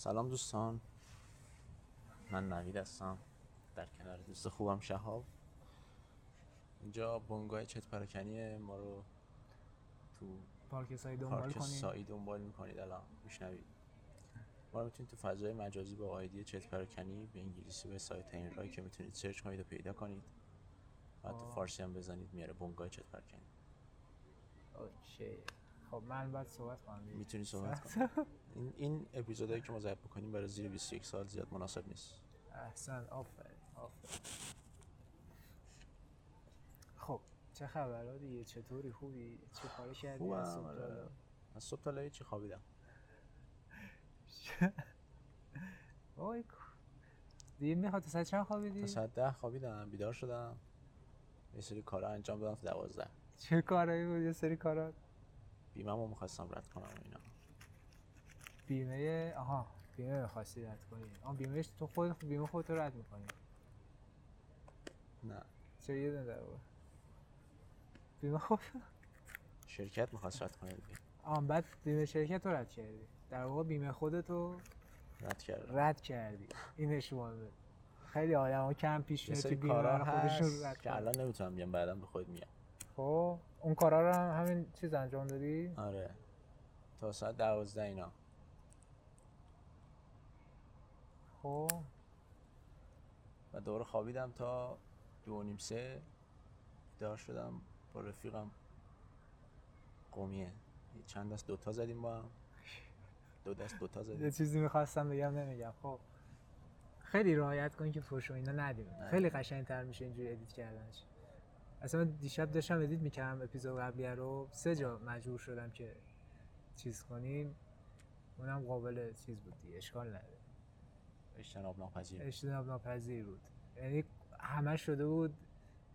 سلام دوستان. من نوید هستم. در کنار دوست خوبم شهاب. اینجا بنگاه چت پراکنی ما رو تو پارک سایی دنبال پارک کنیم سایی دنبال می‌کنید الان. میشنوید ما رو می‌تونید تو فضای مجازی با آیدی چت پراکنی به انگلیسی به ساده ترین راهی که می‌تونید سرچ کنید و پیدا کنید. و تو. فارسی هم بزنید میاره بنگاه چت پراکنی. OK. خب من باید صحبت کنم. می‌تونی صحبت کنی. این این اپیزودهایی که ما ضبط می‌کنیم برای زیر 21 سال زیاد مناسب نیست. احسن آفرین آفرین. خب چه خبر دیگه چطوری؟ خوبی؟ چه کاری کردی؟ خوبم از صبح تا آره. از صبح تا چی خوابیدم. وای. دیگه می‌خواد تا ساعت چند خوابیدی؟ تا ساعت ده خوابیدم بیدار شدم. یه سری کارا انجام دادم تا دوازده. چه کارایی بود؟ یه سری کارات بیمه می‌خواستم رد کنم اینا. بیمه آها بیمه می‌خواستی رد کنی. آها بیمهش تو خود بیمه خودت رو رد می‌کنی. نه. چرا یه دونه در آورد؟ بیمه خود شرکت می‌خواست رد کنه دیگه. آه بعد بیمه شرکت رو رد کردی. در واقع بیمه خودتو رد کردم رد کردی. اینش مهمه خیلی آدم ها کم پیش میاد که بیمه رو خودشون رد که الان نمی‌تونم بیام بعدم به خود میام خب اون کارا رو هم همین چیز انجام دادی؟ آره. تا ساعت دوازده اینا. خب. و دوره خوابیدم تا دو و نیم سه. بیدار شدم. با رفیقم. قومیه. یه چند دست دوتا زدیم با هم. دو دست دوتا یه زدیم چیزی می‌خواستم بگم نمیگم. خب. خیلی رعایت کن که فوش و اینا ندیم. خیلی قشنگتر میشه اینجوری edit کردنش. اصلا من دیشب داشتم edit می‌کردم اپیزود قبلی رو. سه جا مجبور شدم که چیز کنیم. اونم قابل چیز بود دیگه. اشکال نداره. اجتناب ناپذیر اجتناب ناپذیر بود. یعنی همه شده بود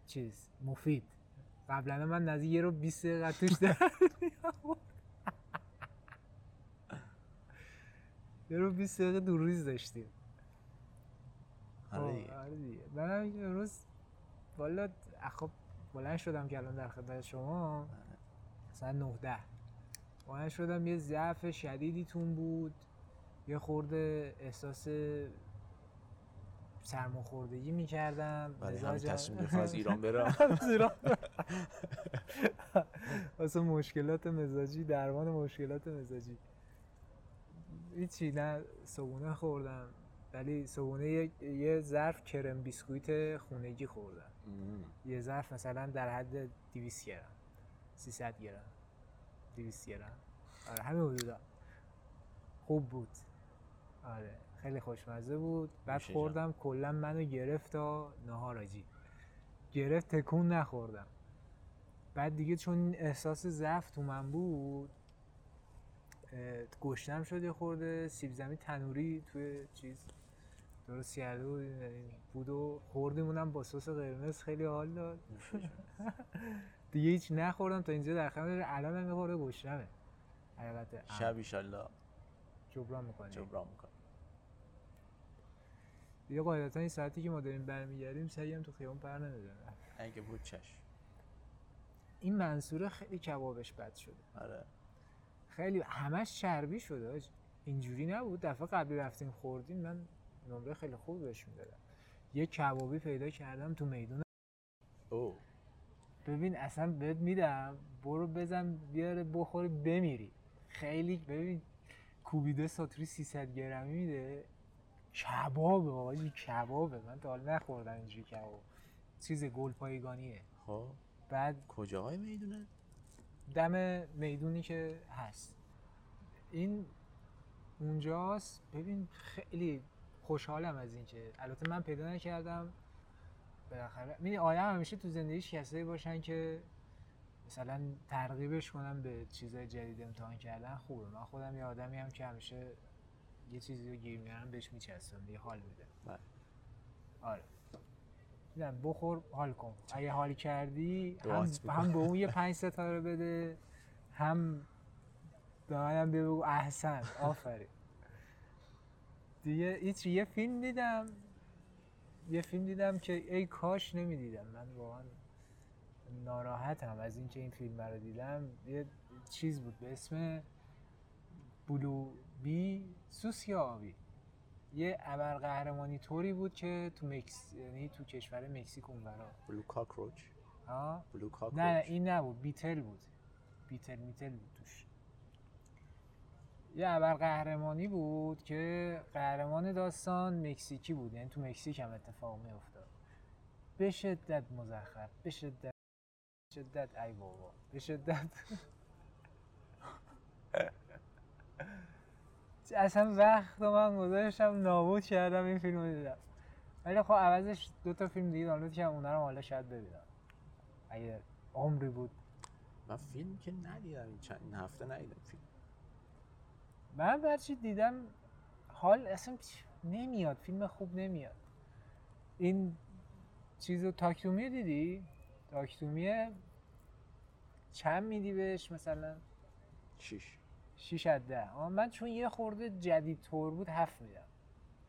چیز مفید. قبلا من نزدیک یه رو 20 دقیقه توش در. یه رو 20 دقیقه دور ریز داشتیم. آره خب، دیگه. آره دیگه. منم یه روز والا خب بلند شدم که الان در خدمت شما. مثلا 9 ده. بلند شدم یه ضعف شدیدی تون بود. یه خورده احساس سرماخوردگی می‌کردم. برای همین تصمیم از ایران برم. واسه مشکلات مزاجی درمان مشکلات مزاجی. هیچی نه صبونه خوردم ولی صبونه یه, یه ظرف کرم بیسکویت خونگی خوردم. مم. یه ظرف مثلا در حد 200 گرم 300 گرم 200 گرم. آره همین حدودا. خوب بود. آره خیلی خوشمزه بود. بعد خوردم کلا منو گرفت تا نهار آجی. گرفت تکون نخوردم. بعد دیگه چون احساس ضعف تو من بود اه، گشنم شد یه خورده. سیب زمینی تنوری توی چیز درست کرده بود این بود و خوردیم اونم با سس قرمز خیلی حال داد. دیگه هیچ نخوردم تا اینجا در خدمت الان هم یه خورده گشنمه. حقیقت شب ایشالله جبران می‌کنیم. جبران می‌کنم دیگه قاعدتا این ساعتی که ما داریم برمیگردیم سعی هم تو خیابون پر نمی‌زنه اگه بود چشم. این منصوره خیلی کبابش بد شده. آره. خیلی همش چربی شده حاجی. اینجوری نبود. دفعه قبلی رفتیم خوردیم من نمره خیلی خوب بهش می‌دادم. یه کبابی پیدا کردم تو میدون. او. ببین اصلا بهت میدم برو بزن بیاره بخوری بمیری. خیلی ببین کوبیده ساتوری 300 گرمی میده. کبابه آجی کبابه. من تا حالا نخوردم اینجوری کباب چیز گل پایگانیه. خب. بعد کجاهای می‌دونه؟ دم می‌دونی که هست. این اونجاست. ببین خیلی خوشحالم از اینکه. البته من پیدا نکردم. بالاخره. می‌دونی آدم همیشه تو زندگیش کسایی باشن که مثلا ترغیبش کنم به چیزای جدید امتحان کردن. خوبه. من خودم یه آدمی هم که همیشه یه چیزی رو گیر میارم بهش میچستم دیگه حال میده. بله. آره. نه بخور حال کن. اگه حال کردی هم. هم به اون یه پنج ستاره بده هم به منم بگو احسن. آفرین. دیگه هیچ یه فیلم دیدم. یه فیلم دیدم که ای کاش نمی‌دیدم. من واقعا ناراحتم از اینکه این فیلم رو دیدم. یه چیز بود به اسم بلو بی سوس یا آبی یه ابرقهرمانی طوری بود که تو مکس یعنی تو کشور مکزیک اونورا. بلو کاکروچ؟ ها بلو کاکروچ. نه نه این نبود. بیتل بود. بیتل میتل بود توش. یه ابرقهرمانی بود که قهرمان داستان مکزیکی بود. یعنی تو مکزیک هم اتفاق می افتاد به شدت مزخرف. به شدت شدت ای بابا. به شدت. اصلا وقت من گذاشتم نابود کردم این فیلم رو دیدم. ولی خب عوضش دو تا فیلم دیگه دانلود کردم اونا رو حالا شاید ببینم. اگه عمری بود. من فیلم که ندیدم این چند این هفته ندیدم فیلم. من برچی دیدم حال اصلا نمیاد فیلم خوب نمیاد. این چیزو تاکتومی دیدی؟ تاکتومی چند میدی بهش مثلا؟ شیش. 6 از 10 اما من چون یه خورده جدید طور بود هفت میدم.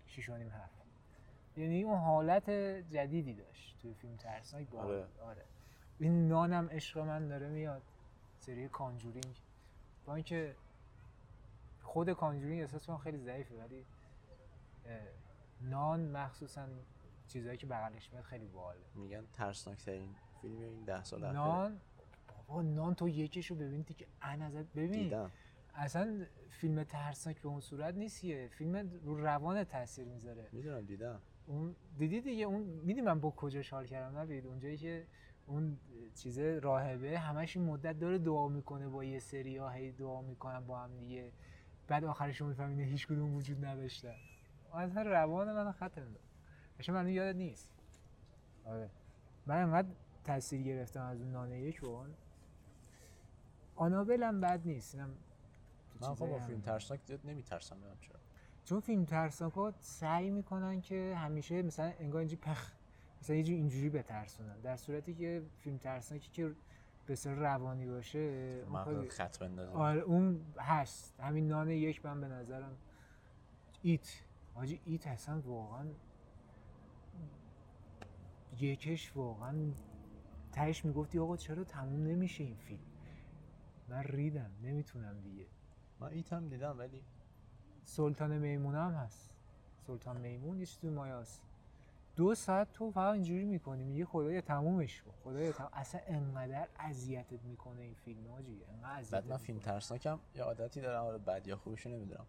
6 و نیم هفت. یعنی اون حالت جدیدی داشت توی فیلم ترسناک با آره. آره. این نانم عشق من داره میاد. سری کانجورینگ. با اینکه خود کانجورینگ احساس کنم خیلی ضعیفه ولی نان مخصوصا چیزایی که بغلش میاد خیلی باحاله. میگن ترسناک ترین فیلم این ده سال اخیر نان؟ بابا نان تو یکیشو ببین که ان ازت ببین. دیدم. اصلا فیلم ترسناک به اون صورت نیستیه فیلم رو روان تاثیر می‌ذاره. می‌دونم دیدم. اون دیدی دیگه؟ اون میدی من با کجا حال کردم؟ نبید اونجایی که اون چیز راهبه همش این مدت داره دعا می‌کنه با یه سری ها هی دعا می‌کنن با هم دیگه. بعد آخرش رو می‌فهمین هیچ کدوم وجود نداشتن. اصلا روان من خط انداخت. من یادت نیست. آره. من انقدر تاثیر گرفتم از اون نانه یک اون. آنابل هم بد نیست. اینم من خب با فیلم ترسناک زیاد نمیترسم نمی‌دونم چرا. چون فیلم ترسناک ها سعی می‌کنن که همیشه مثلا انگار اینجوری پخ مثلا یه جوری اینجوری بترسونن. در صورتی که فیلم ترسناکی که به صورت روانی باشه من خط بندازم. آره اون هست. همین نان یک من به نظرم ایت. حاجی ایت اصلا واقعا یکش واقعا تهش می‌گفتی آقا چرا تموم نمیشه این فیلم؟ من ریدم نمی‌تونم دیگه. من ایتم دیدم ولی سلطان میمون هم هست. سلطان میمون یه چیز توی مایاست دو ساعت تو فقط اینجوری می‌کنی میگه خدایا تمومش کن. خدایا تموم. اصلا انقدر اذیتت می‌کنه این فیلم انقدر بعد من فیلم. ترسناکم. یه عادتی دارم حالا بد یا خوبشو نمی‌دونم.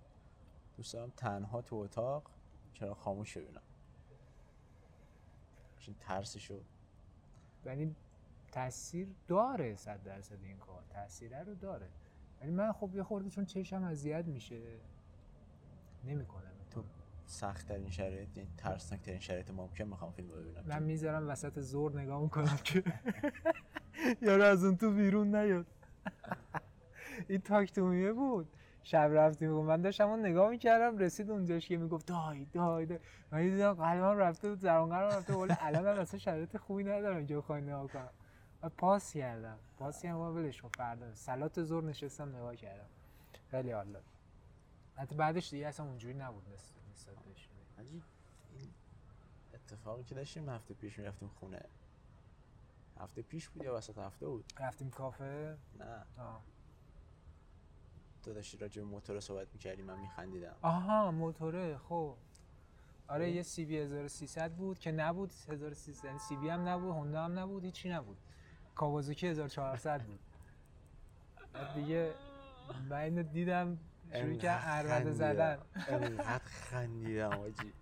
دوست دارم تنها تو اتاق چرا خاموش ببینم. چون ترسشو یعنی تاثیر داره صد درصد این کار. تاثیر رو داره. ولی من خب یه خورده چون چشم اذیت میشه نمی‌کنم تو سخت ترین شرایط ترسناک ترین شرایط ممکن می‌خوام فیلم ببینم. من می‌ذارم وسط زور نگاه می‌کنم که یارو از اون تو بیرون نیاد. این تاکتومیه بود. شب رفتیم و من داشتم اون نگاه می‌کردم رسید اونجاش که می‌گفت دای دای دای. من دیدم قلبم رفته بود زرانگرم رفته ولی الان اصلا شرایط خوبی ندارم اینجا بخوای نگاه کنم. پاس کردم. پاس کردم ولش کن فردا. سلات زور نشستم نگاه کردم. خیلی حال داد. حتی بعدش دیگه اصلا اونجوری نبود نسبت بهش. این اتفاقی که داشتیم هفته پیش می‌رفتیم خونه. هفته پیش بود یا وسط هفته بود؟ رفتیم کافه؟ نه. آه. تو داشتی راجع به موتور صحبت می‌کردی من میخندیدم. آها موتوره. خب. آره یه سی بی 1300 بود که نبود. 1300 یعنی سی بی هم نبود هوندا هم نبود هیچی نبود. کاوازاکی 1400 بود. بعد دیگه من اینو دیدم شروع کرد عربده زدن. انقدر خندیدم آجی.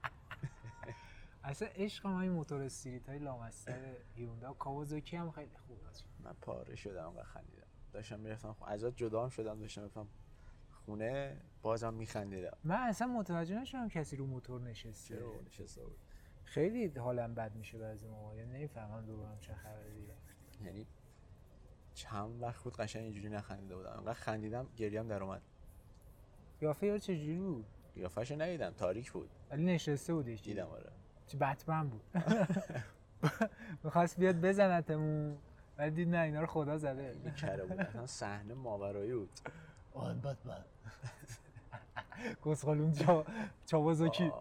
اصلا عشق من این موتور استریت های لامستر هیوندا کاوازاکی هم خیلی خوب است من پاره شدم و خندیدم. داشتم می‌رفتم ازت جدا هم شدم داشتم می‌رفتم خونه بازم میخندیدم. من اصلا متوجه نشدم کسی رو موتور نشسته. چرا نشسته بود؟ خیلی حالم بد میشه بعضی موقع. یعنی نمی‌فهمم دورم چه خبره دیگه یعنی چند وقت بود قشنگ اینجوری نخندیده بودم. انقدر خندیدم گریم در اومد. قیافه یارو چجوری بود؟ قیافش ندیدم تاریک بود. ولی نشسته بود یکی دیدم آره. چه بتمن بود. می‌خواست بیاد بزنتمون ولی دید نه اینا رو خدا زده. این کره بود. اصلا صحنه ماورایی بود. آه بتمن گسخالون چا... چاوازاکی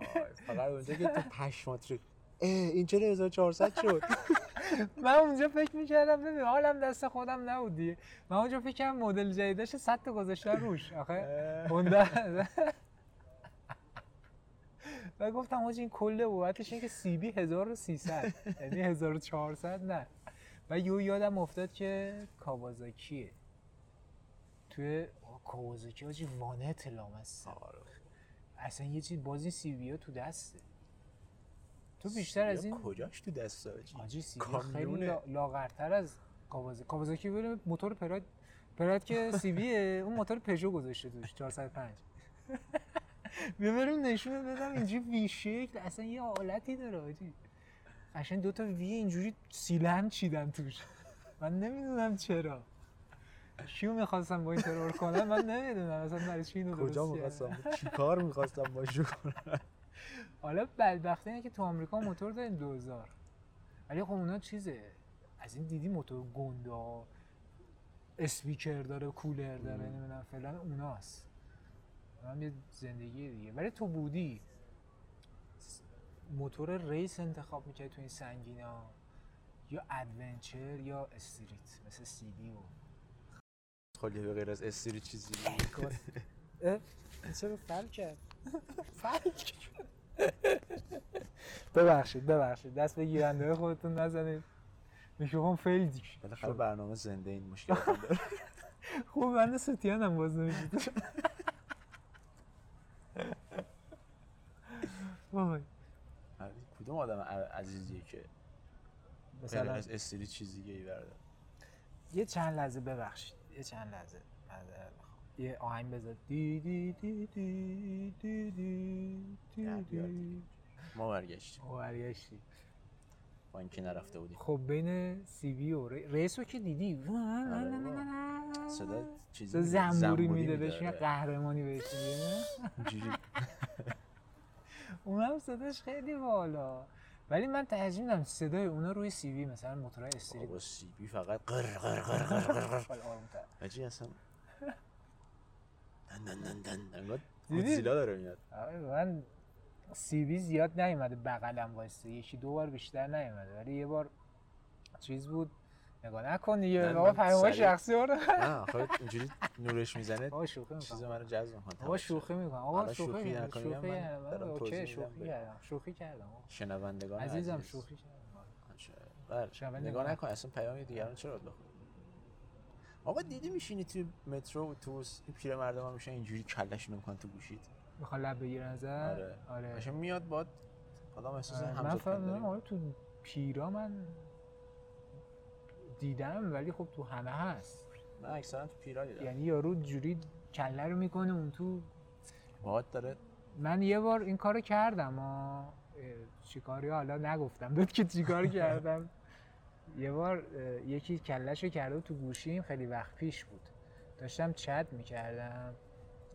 فقط اونجا که تو پشمات شد اه این چرا 1400 شد؟ من اونجا فکر می‌کردم ببین حالم دست خودم نبود دیگه من اونجا فکر کردم مدل جدیدش 100 تا گذاشتن روش. آخه هوندا و گفتم حاجی این کل بابتش اینه که سی بی 1300 یعنی 1400 نه. و یو یادم افتاد که کاوازاکیه. توی کاوازاکی حاجی وانت لامصب آره. اصلا یه چیز بازی سی بی ها تو دسته. تو بیشتر از این کجاش تو دست آجی آجی سی بی خیلی لاغرتر از کاوازاکی کاوازاکی ببین موتور پراد پراد که سی بیه اون موتور پژو گذاشته توش 405 ببریم نشون بدم اینجوری وی شکل اصلا یه حالتی داره آجی. قشنگ دو تا وی اینجوری سیلن چیدن توش. من نمی‌دونم چرا. کیو می‌خواستم با این ترور کنم؟ من نمی‌دونم. اصلا برای چی اینو کجا. می‌خواستم؟ چی کار می‌خواستم باشو کنم؟ حالا بدبختی اینه که تو آمریکا موتور داریم 2000 ولی خب اونا چیزه؟ از این دیدی موتور گندا اسپیکر داره کولر داره. نمی‌دونم فلان اوناست. هم یه زندگی دیگه. ولی تو بودی. موتور ریس انتخاب می‌کردی تو این سنگینا یا ادونچر یا استریت مثل سی دی و خالی به غیر از استری چیزی. چرا فل کرد؟ فل کرد. ببخشید ببخشید. دست به گیرنده خودتون نزنید. میکروفون فیل دیگه. بالاخره برنامه زنده این مشکل داره. خوب بنده ستیانم باز نمیشید وای. آره، کدوم آدم عزیزیه که مثلا از استری چیزی دیگه ای برده یه چند لحظه ببخشید. یه چند لحظه. معذرت. یه آهنگ بذار. دی دی دی دی دی دی دی دی. ما برگشتیم. او برگشتی با اینکه نرفته بودیم. خب بین سی وی و ری- ریس رو که دیدی. صدا چیزی صدا می‌ده، زنبوری میده بهش آره. قهرمانی بهش میده. اونم صداش خیلی بالا. ولی من ترجیح میدم صدای اونا روی سی وی مثلا موتورهای استریت. بابا سی بی فقط قر قر قر قر قر قر. اصلا. دن دن؟ گودزیلا داره میاد. آره، من سی وی زیاد نیومده بغلم وایسته. یکی دو بار بیشتر نیومده. ولی یه بار چیز بود. نگاه نکن دیگه. پیام‌های سریع- شخصی رو نه آخه اینجوری نورش می‌زنه آقا شوخی چیز می‌کنم منو جذب می‌کنه. آقا شوخی می‌کنم. آقا شوخی شوخی شوخی من کردم. شوخی کردم. شوخی کردم. آقا. شنوندگان عزیزم عزیز. شوخی کردم. بله. نگاه نکن اصلا پیام دیگران چرا بخون آقا دیدی میشینی تو مترو اتوبوس این پیرمردا هم میشن اینجوری کلشون می‌کنن تو گوشید می‌خواد لب بگیره نظر آره. آره. میاد باد. آدم احساس آره، من فهمیدم آره تو پیرا من دیدم ولی خب تو همه هست. من اکثرا تو پیرا دیدم. یعنی یارو جوری کله رو می‌کنه اون تو باد داره. من یه بار این کارو کردم چیکاری حالا نگفتم. بهت که چیکار کردم. یه بار یکی کلش رو کرده تو گوشیم خیلی وقت پیش بود. داشتم چت می‌کردم.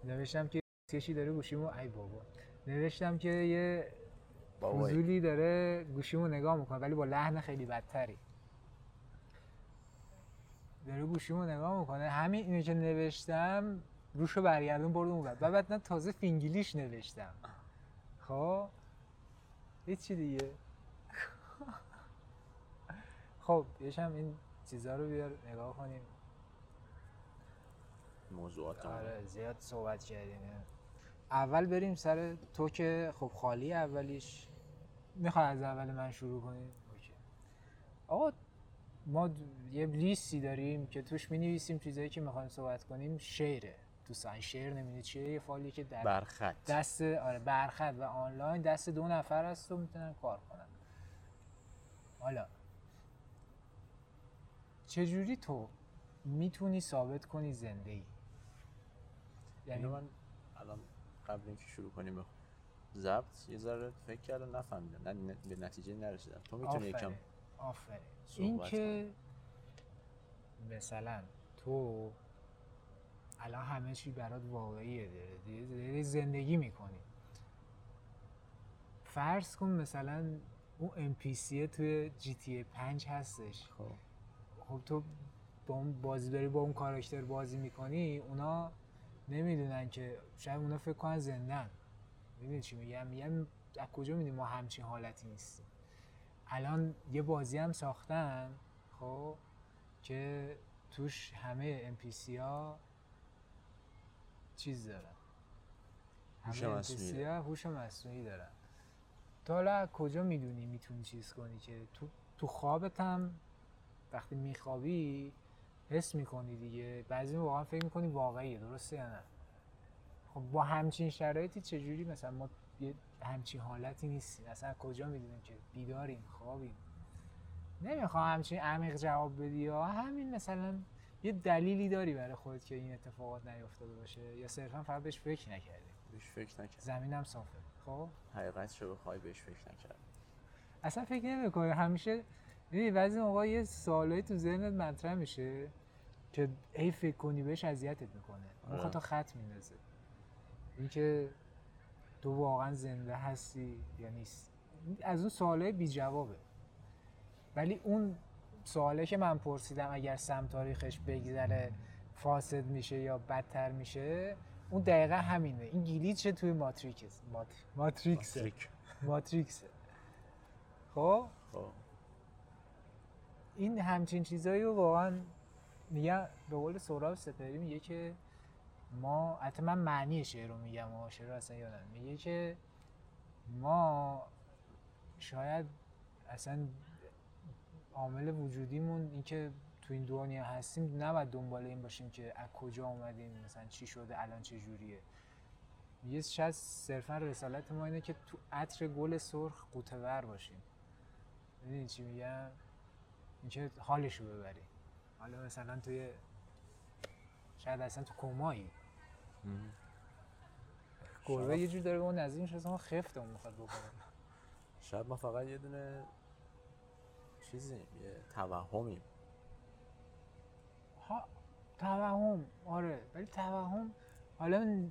نوشتم که یکی داره گوشیمو ای بابا. نوشتم که یه فضولی داره گوشیمو نگاه می‌کنه ولی با لحن خیلی بدتری. داره گوشیمو نگاه می‌کنه. همین اینو که نوشتم روشو برگردون برد اون. و بعد من تازه فینگلیش نوشتم. خب؟ هیچی دیگه. خب یکم این چیزا رو بیار نگاه کنیم. موضوعات. آره زیاد صحبت کردیم. اول بریم سر تو که خب خالی اولیش. می‌خوای از اول من شروع کنیم؟ اوکی. آقا ما یه لیستی داریم که توش می نویسیم چیزایی که می‌خوایم صحبت کنیم. شعره. تو ساین شعر نمی‌دونی چیه؟ یه فایلی که در برخط دست آره برخط و آنلاین دست دو نفر هست و می‌تونن کار کنن. حالا چجوری تو می‌تونی ثابت کنی زنده ای یعنی من الان قبل اینکه شروع کنیم به ضبط یه ذره فکر کردم نفهمیدم. نه به نتیجه نرسیدم. تو می‌تونی یکم آفرین این که مثلا تو الان همه چی برات واقعیه داری- زندگی می‌کنی. فرض کن مثلا اون NPC توی GTA 5 هستش. خب. خب تو با اون بازی داری با اون کاراکتر بازی می‌کنی اونا نمی‌دونن که شاید اونا فکر کنن زندن. می‌دونی چی میگم؟ میگم از کجا می‌دونی ما همچین حالتی نیستیم؟ الان یه بازی هم ساختم خب که توش همه NPC ها چیز دارن. هوش همه مصنوعی. NPC ها هوش مصنوعی دارن. تو حالا کجا می‌دونی می‌تونی چیز کنی که تو تو خوابت هم وقتی میخوابی حس می‌کنی دیگه. بعضی واقعا فکر می‌کنی واقعیه درسته یا نه؟ خب با همچین شرایطی چجوری مثلا ما یه همچین حالتی نیستیم؟ اصلا از کجا می‌دونیم که بیداریم خوابیم؟ نمی‌خوام همچین عمیق جواب بدی یا همین مثلا یه دلیلی داری برای خودت که این اتفاقات نیفتاده باشه؟ یا صرفا فقط بهش فکر نکردی؟ بهش فکر نکرد زمینم صافه. خب؟ حقیقت شو بخوای بهش فکر نکرد. اصلا فکر نمی‌کنی. همیشه دیدی بعضی موقع یه سوالایی تو ذهنت مطرح میشه که ای فکر کنی بهش اذیتت می‌کنه. آره. مخاطب تو خط میندازه. اینکه تو واقعا زنده هستی یا نیست. از اون سوالای بی جوابه ولی اون سواله که من پرسیدم اگر سم تاریخش بگذره فاسد میشه یا بدتر میشه اون دقیقا همینه. این گلیچه توی ماتریکس. مات... ماتریکسه ماتریک. ماتریکسه خب خب؟ این همچین چیزایی رو واقعا میگم به قول سهراب سپهری میگه که ما حتی من معنی شعر رو میگم و شعر اصلا یادم میگه که ما شاید اصلا عامل وجودیمون اینکه تو این دنیا هستیم نباید دنبال این باشیم که از کجا اومدیم مثلا چی شده الان چه جوریه. یه شاید صرفا رسالت ما اینه که تو عطر گل سرخ قوطه باشیم. می‌دونی چی میگم؟ اینکه حالشو ببری. حالا مثلا توی شاید اصلا تو کمایی. گربه یه جور داره به اون نزدیک میشه اصلا خفتمون می‌خواد بکنه شاید ما فقط یه دونه چیزیم یه توهمیم. ها توهم آره. ولی توهم حالا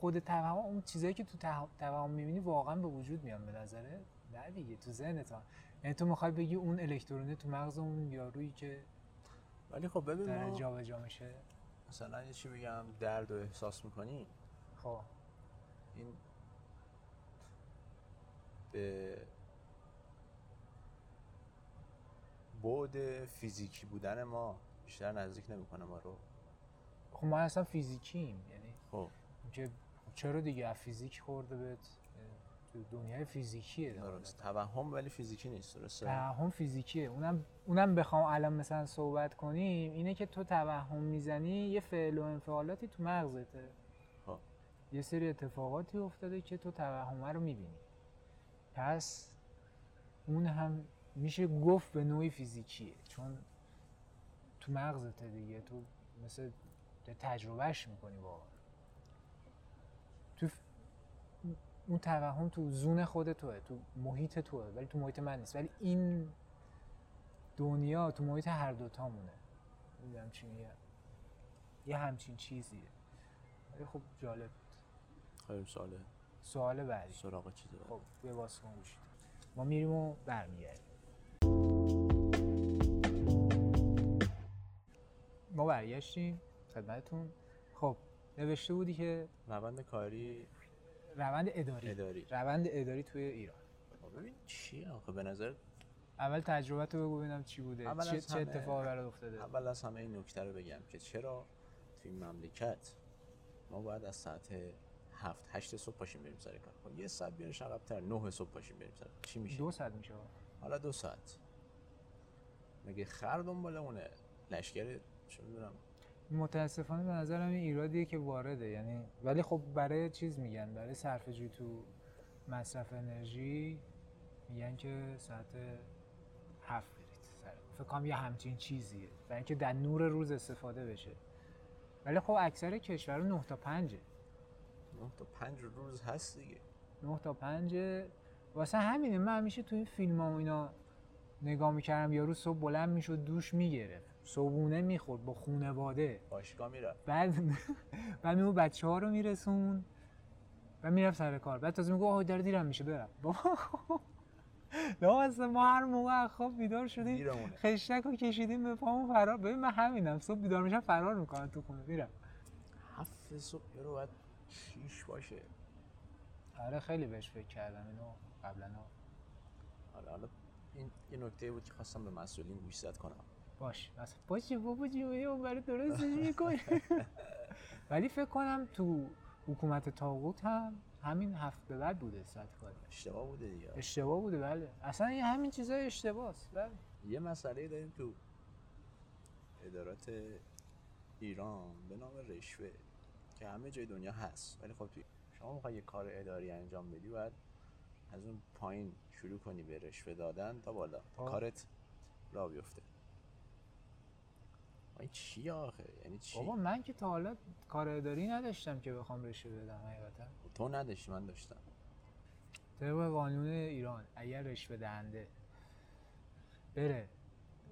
خود توهم اون چیزایی که تو توهم می‌بینی واقعا به وجود میان به نظره نه دیگه تو ذهنت ها. یعنی تو می‌خوای بگی اون الکترونه تو مغز اون یارویی که ولی خب ببین ما جابجا میشه. مثلا یه چی بگم درد رو احساس می‌کنی؟ خب. این به بعد فیزیکی بودن ما بیشتر نزدیک نمی‌کنه ما رو. خب ما اصلا فیزیکیم یعنی خب. که چرا دیگه از فیزیک خورده بهت؟ دنیای فیزیکیه. در درست. توهم ولی فیزیکی نیست درسته؟ توهم فیزیکیه. اونم اونم بخوام الان مثلا صحبت کنیم اینه که تو توهم می‌زنی یه فعل و انفعالاتی تو مغزته. خب. یه سری اتفاقاتی افتاده که تو توهمه رو می‌بینی. پس اون هم میشه گفت به نوعی فیزیکیه چون تو مغزته دیگه. تو مثل تجربهش می‌کنی واقعا تو ف- اون توهم تو زون خود توه تو محیط توه ولی تو محیط من نیست. ولی این دنیا تو محیط هر دوتامونه. می‌دونم چی میگم یه همچین چیزیه. ولی خب جالب بود. خیلی ساله سوال بعدی. سراغ چیز بعد. خب یه باز کن گوشید ما میریم و برمیگردیم. ما برگشتیم خدمتتون. خب نوشته بودی که روند کاری روند اداری. اداری. روند اداری توی ایران. خب ببین چیه آخه به نظر اول تجربه تو بگو ببینم چی بوده اول چه, چه اتفاقی برات افتاده؟ اول از همه این نکته رو بگم که چرا توی این مملکت ما باید از ساعت هفت هشت صبح پاشیم بریم سر کار. خب یه ساعت بیارش عقب‌تر نه صبح پاشیم بریم سر. چی میشه؟ دو ساعت میشه. حالا دو ساعت. مگه خر دنبالمونه لشکر چه می‌دونم متاسفانه به نظرم این ایرادیه که وارده یعنی ولی خب برای چیز میگن برای صرفه جویی تو مصرف انرژی میگن که ساعت هفت برید سر. فکر کنم یه همچین چیزیه برای اینکه در نور روز استفاده بشه. ولی خب اکثر کشورها 9 تا 5 نه تا پنج روز هست دیگه. 9 تا 5 واسه همینه من همیشه تو این فیلم ها و اینا نگاه می‌کردم یارو صبح بلند می‌شد دوش می‌گرفت. صبحونه می‌خورد با خونواده. باشگاه میره بعد بعد میگو بچه ها رو میرسون. و می‌رفت سر کار. بعد تازه میگو آه داره دیرم میشه برم. بابا. نه ما هر موقع خواب بیدار شدیم. خشتک رو کشیدیم به پامون فرار ببین من همینم. صبح بیدار میشم فرار می‌کنم تو خونه. میرم. هفت صبح یارو باید شیش باشه. آره خیلی بهش فکر کردم. اینو قبلا. حالا حالا این یه نکته بود که خواستم به مسئولین گوشزد کنم. باش بس باشه بابا جیمه اون برای درستش می‌کنی ولی فکر کنم تو حکومت تاغوت هم همین هفت به بعد بوده ساعت کاری. اشتباه بوده دیگه. اشتباه بوده بله. اصلا این همین چیزای اشتباهست بله. یه مسئله داریم تو ادارات ایران به نام رشوه که همه جای دنیا هست. ولی خب شما می‌خوای یه کار اداری انجام بدی باید از اون پایین شروع کنی به رشوه دادن تا بالا. آه. کارت را بیفته. این چی آخه؟ یعنی چی؟ بابا من که تا حالا کار اداری نداشتم که بخوام رشوه بدم حقیقتا. تو نداشتی من داشتم. طبق قانون ایران اگر رشوه دهنده بره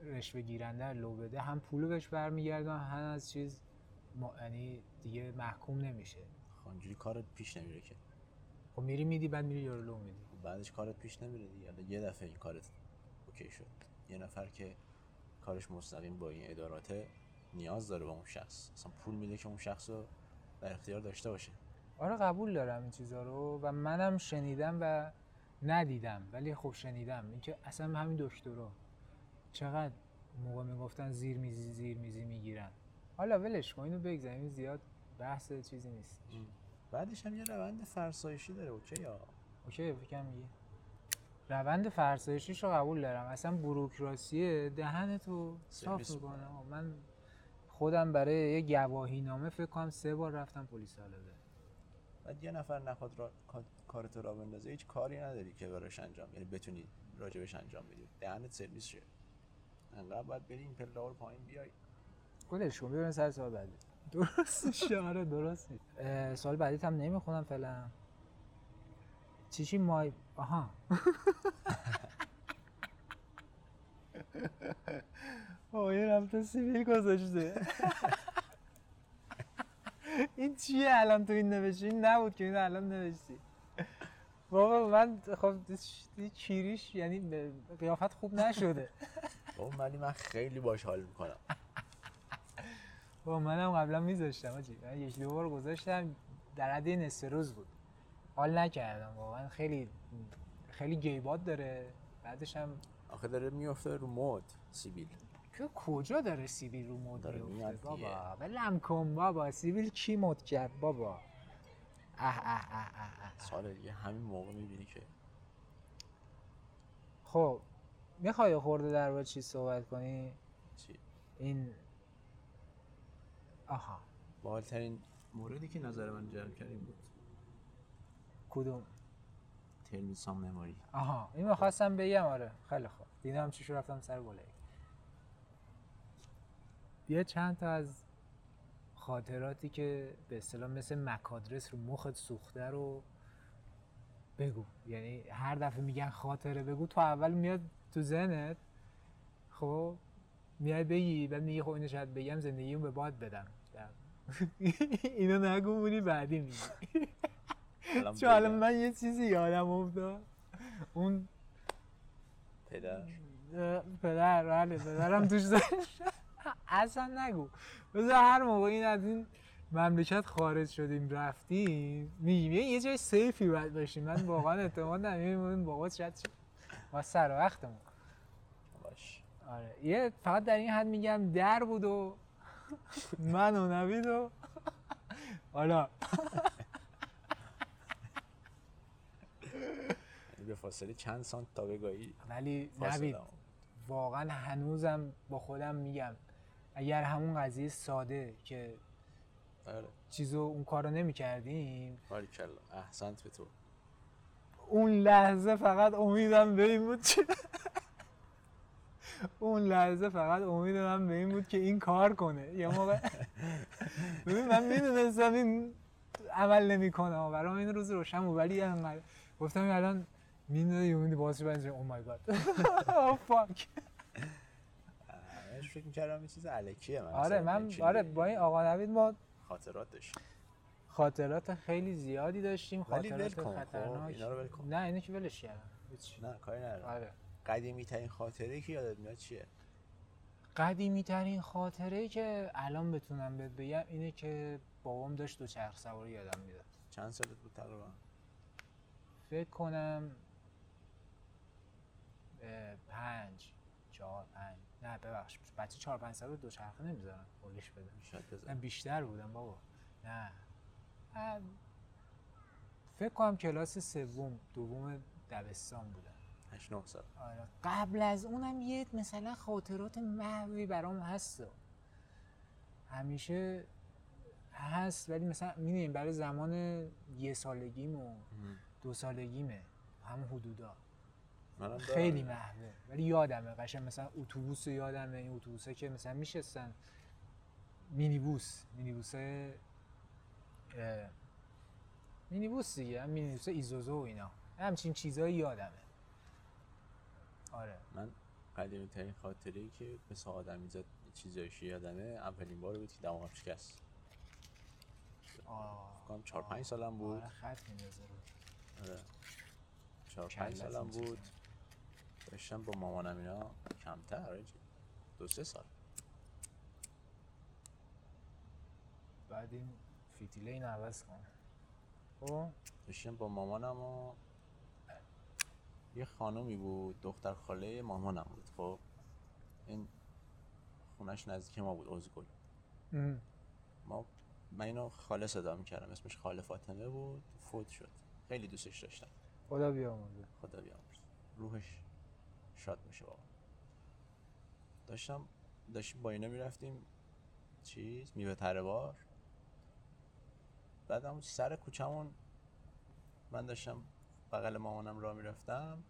رشوه گیرنده لو بده هم پولو بهش برمیگردن هم از چیز. یعنی دیگه محکوم نمیشه. خب اینجوری کارت پیش نمیره که. خب میری میدی بعد میری یارو لو میدی. خب بعدش کارت پیش نمیره دیگه. یه دفعه این کارت OK شد. یه نفر که کارش مستقیم با این اداراته نیاز داره با اون شخص. اصلا پول میده که اون شخص رو در اختیار داشته باشه. آره قبول دارم این چیزا رو و منم شنیدم و ندیدم ولی خب شنیدم. اینکه اصلا همین دکترا چقدر موقع می‌گفتن زیر میزی زیر میزی می‌گیرن. حالا ولش کن اینو بگذاریم زیاد بحث چیزی نیست بعدش هم یه روند فرسایشی داره OK یا؟ اوکی فکرم میگی. روند فرسایشیش رو قبول دارم. اصلا بروکراسی دهنتو صاف می‌کنه. من خودم برای یه گواهی نامه فکر کنم سه بار رفتم پلیس علاوه بعد یه نفر نخواد را... کا- کارتو را بندازه. هیچ کاری نداری که براش انجام یعنی بتونی راجبش انجام بدی. دهنت سرویس شه. انقدر باید بری این پله رو پایین بیای. خودش کن ببین سر سوال بعدی. درست آره درست سوال بعدیت هم نمی‌خونم فعلا. چی چی مای آها. آیه رفته سیبیل گذاشته. این چیه الان تو این نوشتی این نبود که این الان نوشتی. بابا من خب این چیریش یعنی قیافت خوب نشده. بابا ولی من خیلی باش حال می‌کنم. با منم قبلا میذاشتم آجی. من یک دو بار گذاشتم. در حد یه نصف روز بود. حال نکردم واقعا. خیلی خیلی گیبات داره. بعدش هم آخه داره میفته رو مد سیبیل. که کجا داره سیبیل رو مد داره میاد بابا. ولم کن بابا. سیبیل کی مد کرد بابا؟ اه اه اه اه اه. سال دیگه همین موقع می‌بینی که خب می‌خوای خورده در مورد چی صحبت کنی؟ چی؟ این آها. بالترین موردی که نظر من جلب کرد این بود. کدوم؟ سام مموری. آها این می‌خواستم بگم آره. خیلی خوب. دیدم چی شو رفتم سر بالایی یه چند تا از خاطراتی که به اصطلاح مثل مکادرس رو مخت سوخته رو بگو. یعنی هر دفعه میگن خاطره بگو تو اول میاد تو ذهنت خب؟ میای بگی بعد میگی خب اینو شاید بگم زندگیمو به باد بدم. اینو نگو مونی بعدی میگی. چون الان. من یه چیزی یادم افتاد. اون پدر. پدر بله پدرم توش داشت اصلا نگو. بذار هر موقع این از این مملکت خارج شدیم رفتیم میگیم یه جای سیفی باید باشیم. من واقعا اعتماد نمی‌دونم بابا چه- ما سر وقتمون. باش. آره. یه فقط در این حد میگم در بود و من و نوید و حالا یعنی به فاصله چند سانت تا بگاهی؟ ولی نوید. واقعا هنوزم با خودم میگم اگر همون قضیه ساده که آره. چیزو اون کارو نمی کردیم باریکلا احسنت به تو. اون لحظه فقط امیدم به این بود که اون لحظه فقط امیدم به این بود که این کار کنه. یه موقع ببین من می‌دونستم این عمل نمی‌کنه برام این روز روشن بود ولی انقدر گفتم الان می‌دونه یه امیدی باز بنز او مای گاد فاک فکر می‌کردم یه چیز علکیه من آره من آره با این آقا نوید ما خاطرات داشت خاطرات خیلی زیادی داشتیم خاطرات خب، خطرناک اینا رو ول کن. نه اینو که ولش کردم. نه کاری ندارم. آره. قدیمی ترین خاطره که یادت میاد چیه؟ قدیمی ترین خاطره که الان بتونم بهت بگم اینه که بابام داشت دو چرخ سواری یادم می‌داد چند سالت بود تقریبا؟ فکر کنم پنج چهار پنج نه ببخش بچه چهار پنج ساله دوچرخه نمی‌ذارن. پولش بدن شاید من بزن بیشتر بودم بابا. نه. فکر کنم کلاس سوم دوم دبستان بودم. 8 9 سال آره. قبل از اونم یه مثلا خاطرات محوی برام هست. همیشه هست ولی مثلا می‌دونیم برای زمان یه سالگیم و دو سالگیمه. همون حدودا. خیلی محوه. ولی یادمه قشنگ مثلا اتوبوس یادمه این اتوبوسه که مثلا میشستن مینیبوس. مینیبوس اه، مینیبوس دیگه. هم مینیبوس ایزوزو و اینا. همچین چیزایی یادمه. آره. من قدیمی ترین خاطره ای که مثل آدمی زد چیزایش یادمه اولین بار بود که دماغم شکست. آه. فکر کنم 4 5 سالم بود. آره خط میندازه. رو آره 4 کلت 5 سالم. بود. داشتم با مامانم اینا کمتر. دو سه سال. بعد این فیتیله این عوض کن. خب؟ داشتم با مامانم و یه خانومی بود دختر خاله مامانم بود. خب این خونش نزدیک ما بود اوزگل. ما من اینو خاله صدا می‌کردم اسمش خاله فاطمه بود فوت شد. خیلی دوستش داشتم. خدا بیامرزه. خدا بیامرز روحش شاد باشه بابا داشتم داشتیم با اینا می‌رفتیم چیز میوه تره بار بعد همون سر کوچمون من داشتم بغل مامانم راه می‌رفتم.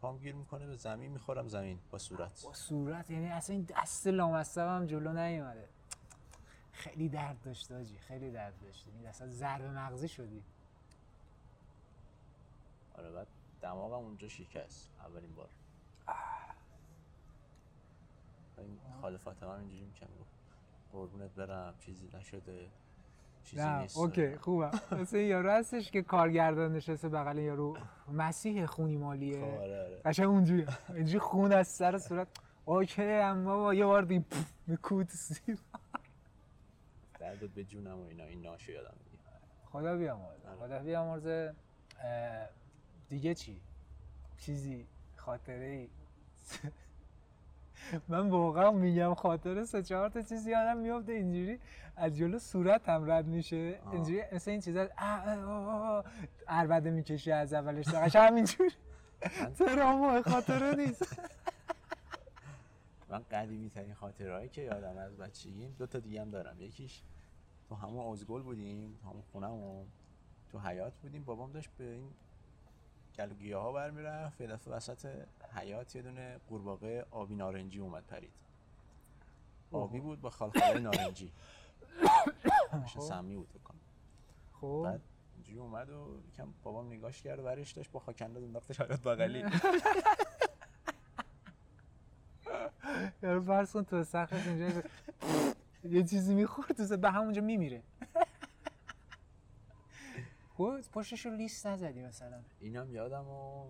پام گیر می‌کنه به زمین می‌خورم زمین با صورت. با صورت یعنی اصلا این دست لامصب هم جلو نیومده. خیلی درد داشت آجی خیلی درد داشت. این اصلا ضرب مغزی شدی. آره بعد دماغم اونجا شکست اولین بار. این خاله فاطمه هم اینجوری می‌کنم گفت قربونت برم چیزی نشده چیزی نه نیست. اوکی خوبه مثل این یارو هستش که کارگردان نشسته بغل این یارو مسیح خونی خب مالیه آره آره. قشنگ اونجوری اینجوری خون از سر صورت اوکی اما با یه بار دیگه میکوت سیب. دردت به جونم و اینا این ناشو یادم خدا بیامرزه. آره. خدا بیامرزه. دیگه چی؟ چیزی؟ خاطره ای من واقعا میگم خاطره سه چهار تا چیز یادم میفته. اینجوری از جلو صورت هم رد میشه. اینجوری مثل این چیزا عربده می‌کشه از اولش تا قشنگ همینجوری. ترامو خاطره نیست. من قدیمی ترین خاطره هایی که یادم از بچگیم دو تا دیگه هم دارم. یکیش تو همون اوزگل بودیم تو همون خونمون تو حیات بودیم. بابام داشت به این گلگیاه ها برمیرفت. یه دفعه وسط حیات یه دونه قورباغه آبی نارنجی اومد پرید. آبی بود با خالخاله نارنجی. میشه خب. سمی بود فکر کنم. خب. بعد اینجوری اومد و یکم بابام نگاش کرد و برش داشت با خاکنداز انداختش حیات بغلی. یارو فرض کن تو سخت اینجا یه چیزی می‌خورد تو به همونجا میمیره. پشتش رو لیست نزدی مثلا. اینم یادم و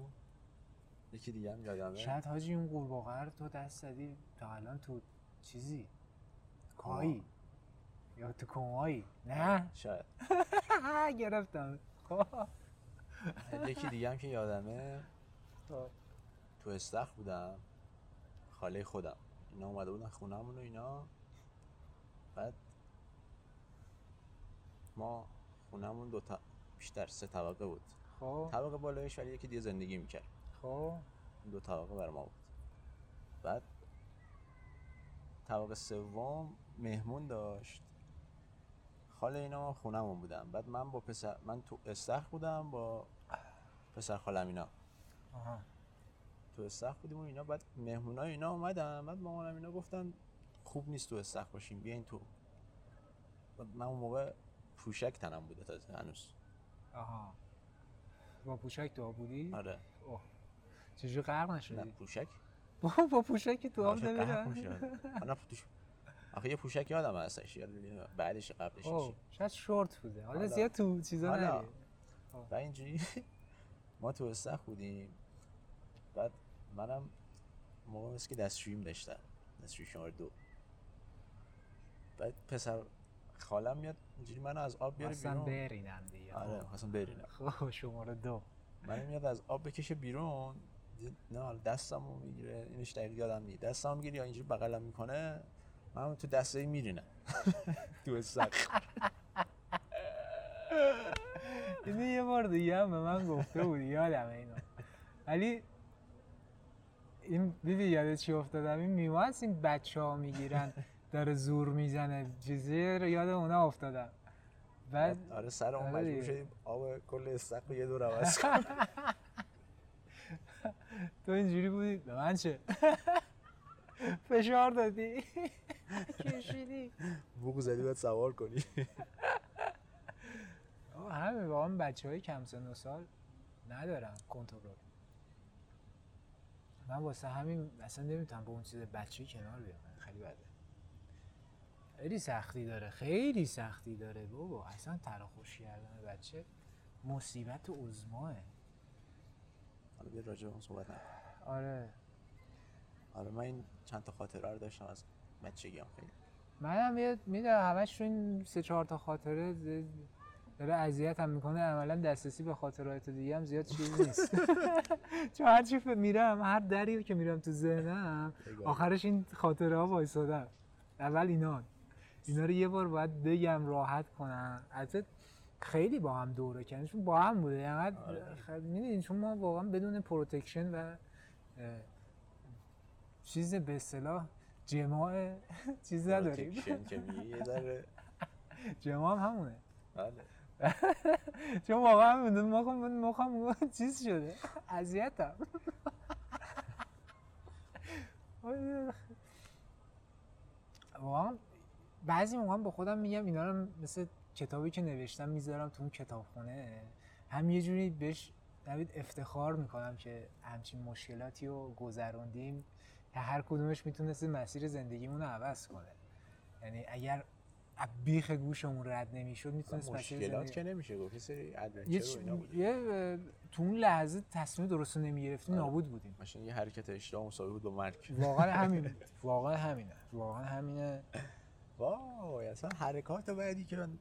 یکی دیگه هم یادمه. شاید حاجی اون قورباغه رو تو دست زدی تا الان تو چیزی؟ کایی یا تو کمایی؟ نه؟ شاید. گرفتم. خب. یکی دیگه هم که یادمه. تو استخر بودم. خاله خودم. اینا اومده بودن خونهمون و اینا. بعد ما خونهمون دو تا بیشتر سه طبقه بود. خب. طبقه بالایش ولی یکی دیگه زندگی می‌کرد. خب. دو طبقه بر ما بود. بعد طبقه سوم مهمون داشت. خاله اینا خونمون بودم بعد من با پسر من تو استخر بودم با پسر خالم اینا آها. تو استخر بودیم و اینا. بعد مهمونای اینا اومدن. بعد مامانم اینا گفتن خوب نیست تو استخر باشیم. بیاین تو. بعد من اون موقع پوشک تنم بوده تازه هنوز. آها. با پوشک تو آب بودی؟ آره. اوه. چجوری غرق نه نشدی؟ پوشک با با پوشک تو آب می‌شه. آره، توش- آخه یه پوشک یادم هستش یاد- بعدش قبلش اوه. شاید شورت بوده. حالا زیاد تو چیزا. نری. و اینجوری ما تو استخر بودیم. بعد منم موقع که دستشوییم داشتم. دستشوی شماره دو. بعد پسر خالم میاد. اینجوری منو از آب بیاره اصلا بیرون. برینن دیگه. آره خواستم برینم. خب شماره دو. منو میاد از آب بکشه بیرون. نه حالا دستمو می‌گیره. اینش دقیق یادم نیست. دستمو می‌گیره یا اینجوری بغلم می‌کنه من تو دسته میرینه تو استخر اینو یه بار دیگه هم به من گفته بود یادم اینو. ولی این دیدی یاد چی افتادم؟ این میوه این بچه ها می‌گیرن. داره زور می‌زنه چیزی رو یاد اونا افتادم. بعد آره سر اون آره مجبور. شدیم آب کل رو یه دور عوض کنیم. تو اینجوری بودی؟ به من چه؟ فشار دادی؟ کشیدی. بوق زدی باید سوار کنی. آه، همه واقعا بچه های کم سن و سال ندارم کنترل. من واسه همین اصلا نمی‌تونم با اون چیز بچه کنار بیام خیلی بده. خیلی سختی داره خیلی سختی داره. بابا اصلا تراخوش کردن بچه مصیبت عظماه حالا بیا راجع اون صحبت آره. آره من این چند تا خاطره رو داشتم از بچگیم خیلی. منم یه می‌دونم همش این سه چهار تا خاطره داره اذیت هم می‌کنه. عملا دسترسی به خاطرات دیگه هم زیاد چیز نیست. چون هر چی میرم هر دری که میرم تو ذهنم. آخرش این خاطره ها وایسادن. اول اینا اینا رو یه بار باید بگم راحت کنم البته خیلی با هم دوره کردن. چون با هم بوده. آره. اینقدر می‌دونین چون ما واقعا بدون protection و چیز به اصطلاح جماع چیز نداریم. protection که میگی یه ذره. جماع هم همونه. بله. چون واقعا مخم مخم چیز شده. اذیتم. واقعا بعضی موقع با خودم میگم اینا رو مثل کتابی که نوشتم می‌ذارم تو اون کتابخونه. هم یه جوری بهش نوید افتخار می‌کنم که همچین مشکلاتی رو گذروندیم که هر کدومش می‌تونست مسیر زندگیمون رو عوض کنه. یعنی اگر بیخ گوشمون رد نمی‌شد می‌تونست مشکلات که نمیشه گفت یه سری یه, تو اون لحظه تصمیم درست نمی‌گرفتیم آره. نابود بودیم. مثلا یه حرکت اشتباه مساوی بود با مرگ. واقعا همین. واقعا همینه. واقعا همینه. اصلا حرکات بعدی که من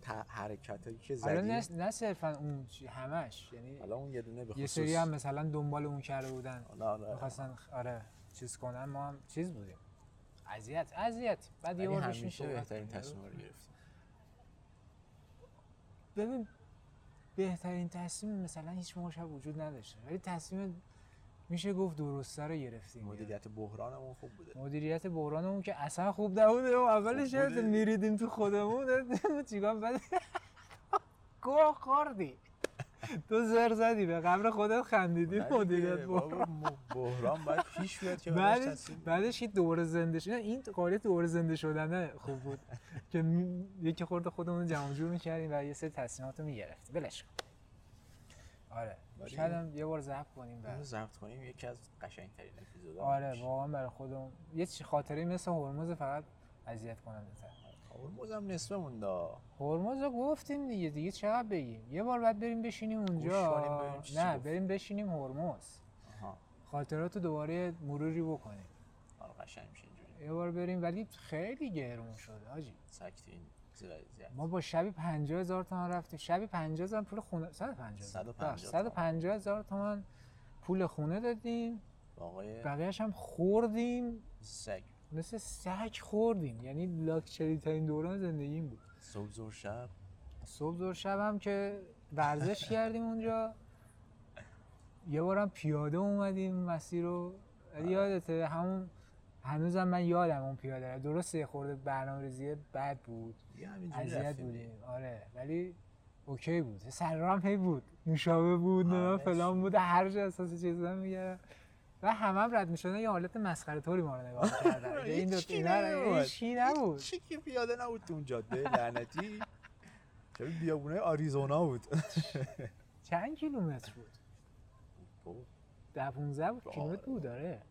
ت- حرکتایی که حالا نه, زدی نه صرفا اون چی- همش یعنی حالا اون یه دونه به یه خصوص سری هم مثلا دنبال اون کرده بودن. آره، آره. می‌خواستن آره چیز کنن ما هم چیز بودیم. اذیت اذیت. بعد یه بار صحبت بهترین. تصمیم رو گرفتیم ببین بهترین تصمیم مثلا هیچ موقع وجود نداشته. ولی تصمیم میشه گفت درسته رو گرفتیم مدیریت بحرانمون خوب بوده. مدیریت بحرانمون که اصلا خوب نبوده. و اولش. میریدیم تو خودمون. چیکار بعد؟ گوه خوردی. تو زر زدی. به قبر خودت خندیدی مدیریت بحران. بحران باید پیش بیاد که بعدش بعدش این دوره زنده شدن این قابلیت دوره زنده شدنه خوب بود. که یکی خورده خودمون جمع جور می‌کردیم و یه سری تصمیمات رو می‌گرفتیم. بلش کن. آره. شاید هم یه بار ضبط کنیم بعد. ضبط کنیم یکی از قشنگترین اپیزودا آره. واقعا برای خودمون یه چی- خاطره مثل هرمز فقط اذیت کننده تر. هرمز هم نصفه موندا هرمز رو گفتیم دیگه دیگه چقدر بگیم؟ یه بار بعد بریم بشینیم اونجا. نه. بریم بشینیم هرمز. خاطرات رو دوباره مروری بکنیم. آره قشنگ میشه اینجوری. یه بار بریم ولی خیلی گرون شده حاجی سکت این زیاد زیاد ما با شبی 50 هزار تومان رفتیم. شبی 50 هزار پول خونه 150 150 150 هزار. تومان. پول خونه دادیم. با آقای بقیه‌اش هم خوردیم. سگ. مثل سگ خوردیم. یعنی لاکچری ترین دوران زندگیم بود. صبح زور شب. صبح زور شب هم که ورزش کردیم اونجا. یه بارم پیاده اومدیم مسیر رو. ولی یادته همون هنوزم من یادم اون پیاده رو. درسته یه خورده برنامه ریزی بد بود. اذیت بودیم. آره. ولی اوکی بود. سرام هی بود. نوشابه بود نه همه فلان چی. بود. هر جا احساس چیزا میگرم و همه هم رد می‌شدن. یه حالت مسخره طوری ما رو نگاه می‌کردن. که این دو رو نبود. چی که پیاده نبود تو اون جاده لعنتی. شبیه بیابونه آریزونا بود؟ چند کیلومتر بود؟ ده 15 بود. آره. کیلومتر بود داره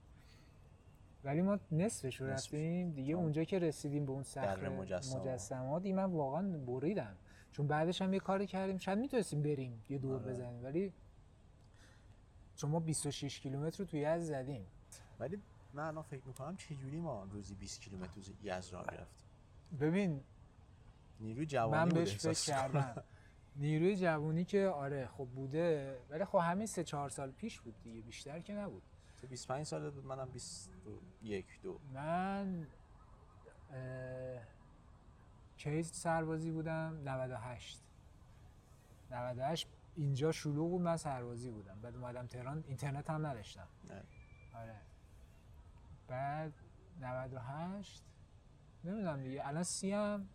ولی ما نصفش رو. رفتیم دیگه آه. اونجا که رسیدیم به اون صخره مجسمات. من واقعا بریدم چون بعدش هم یه کاری کردیم شاید می‌تونستیم بریم یه دور آره. بزنیم ولی چون ما 26 کیلومتر رو توی یزد زدیم ولی من الان فکر می‌کنم چجوری ما روزی 20 کیلومتر یزد راه می‌رفتیم ببین نیروی جوانی من بهش فکر. کردم نیروی جوونی که آره خب بوده ولی خب همین سه چهار سال پیش بود دیگه بیشتر که نبود تو 25 ساله بود منم 21 دو. من اه، کی سربازی بودم 98 98 اینجا شلوغ بود من سربازی بودم. بعد اومدم تهران اینترنت هم نداشتم. نه. آره. بعد 98 نمی‌دونم دیگه. الان سی هم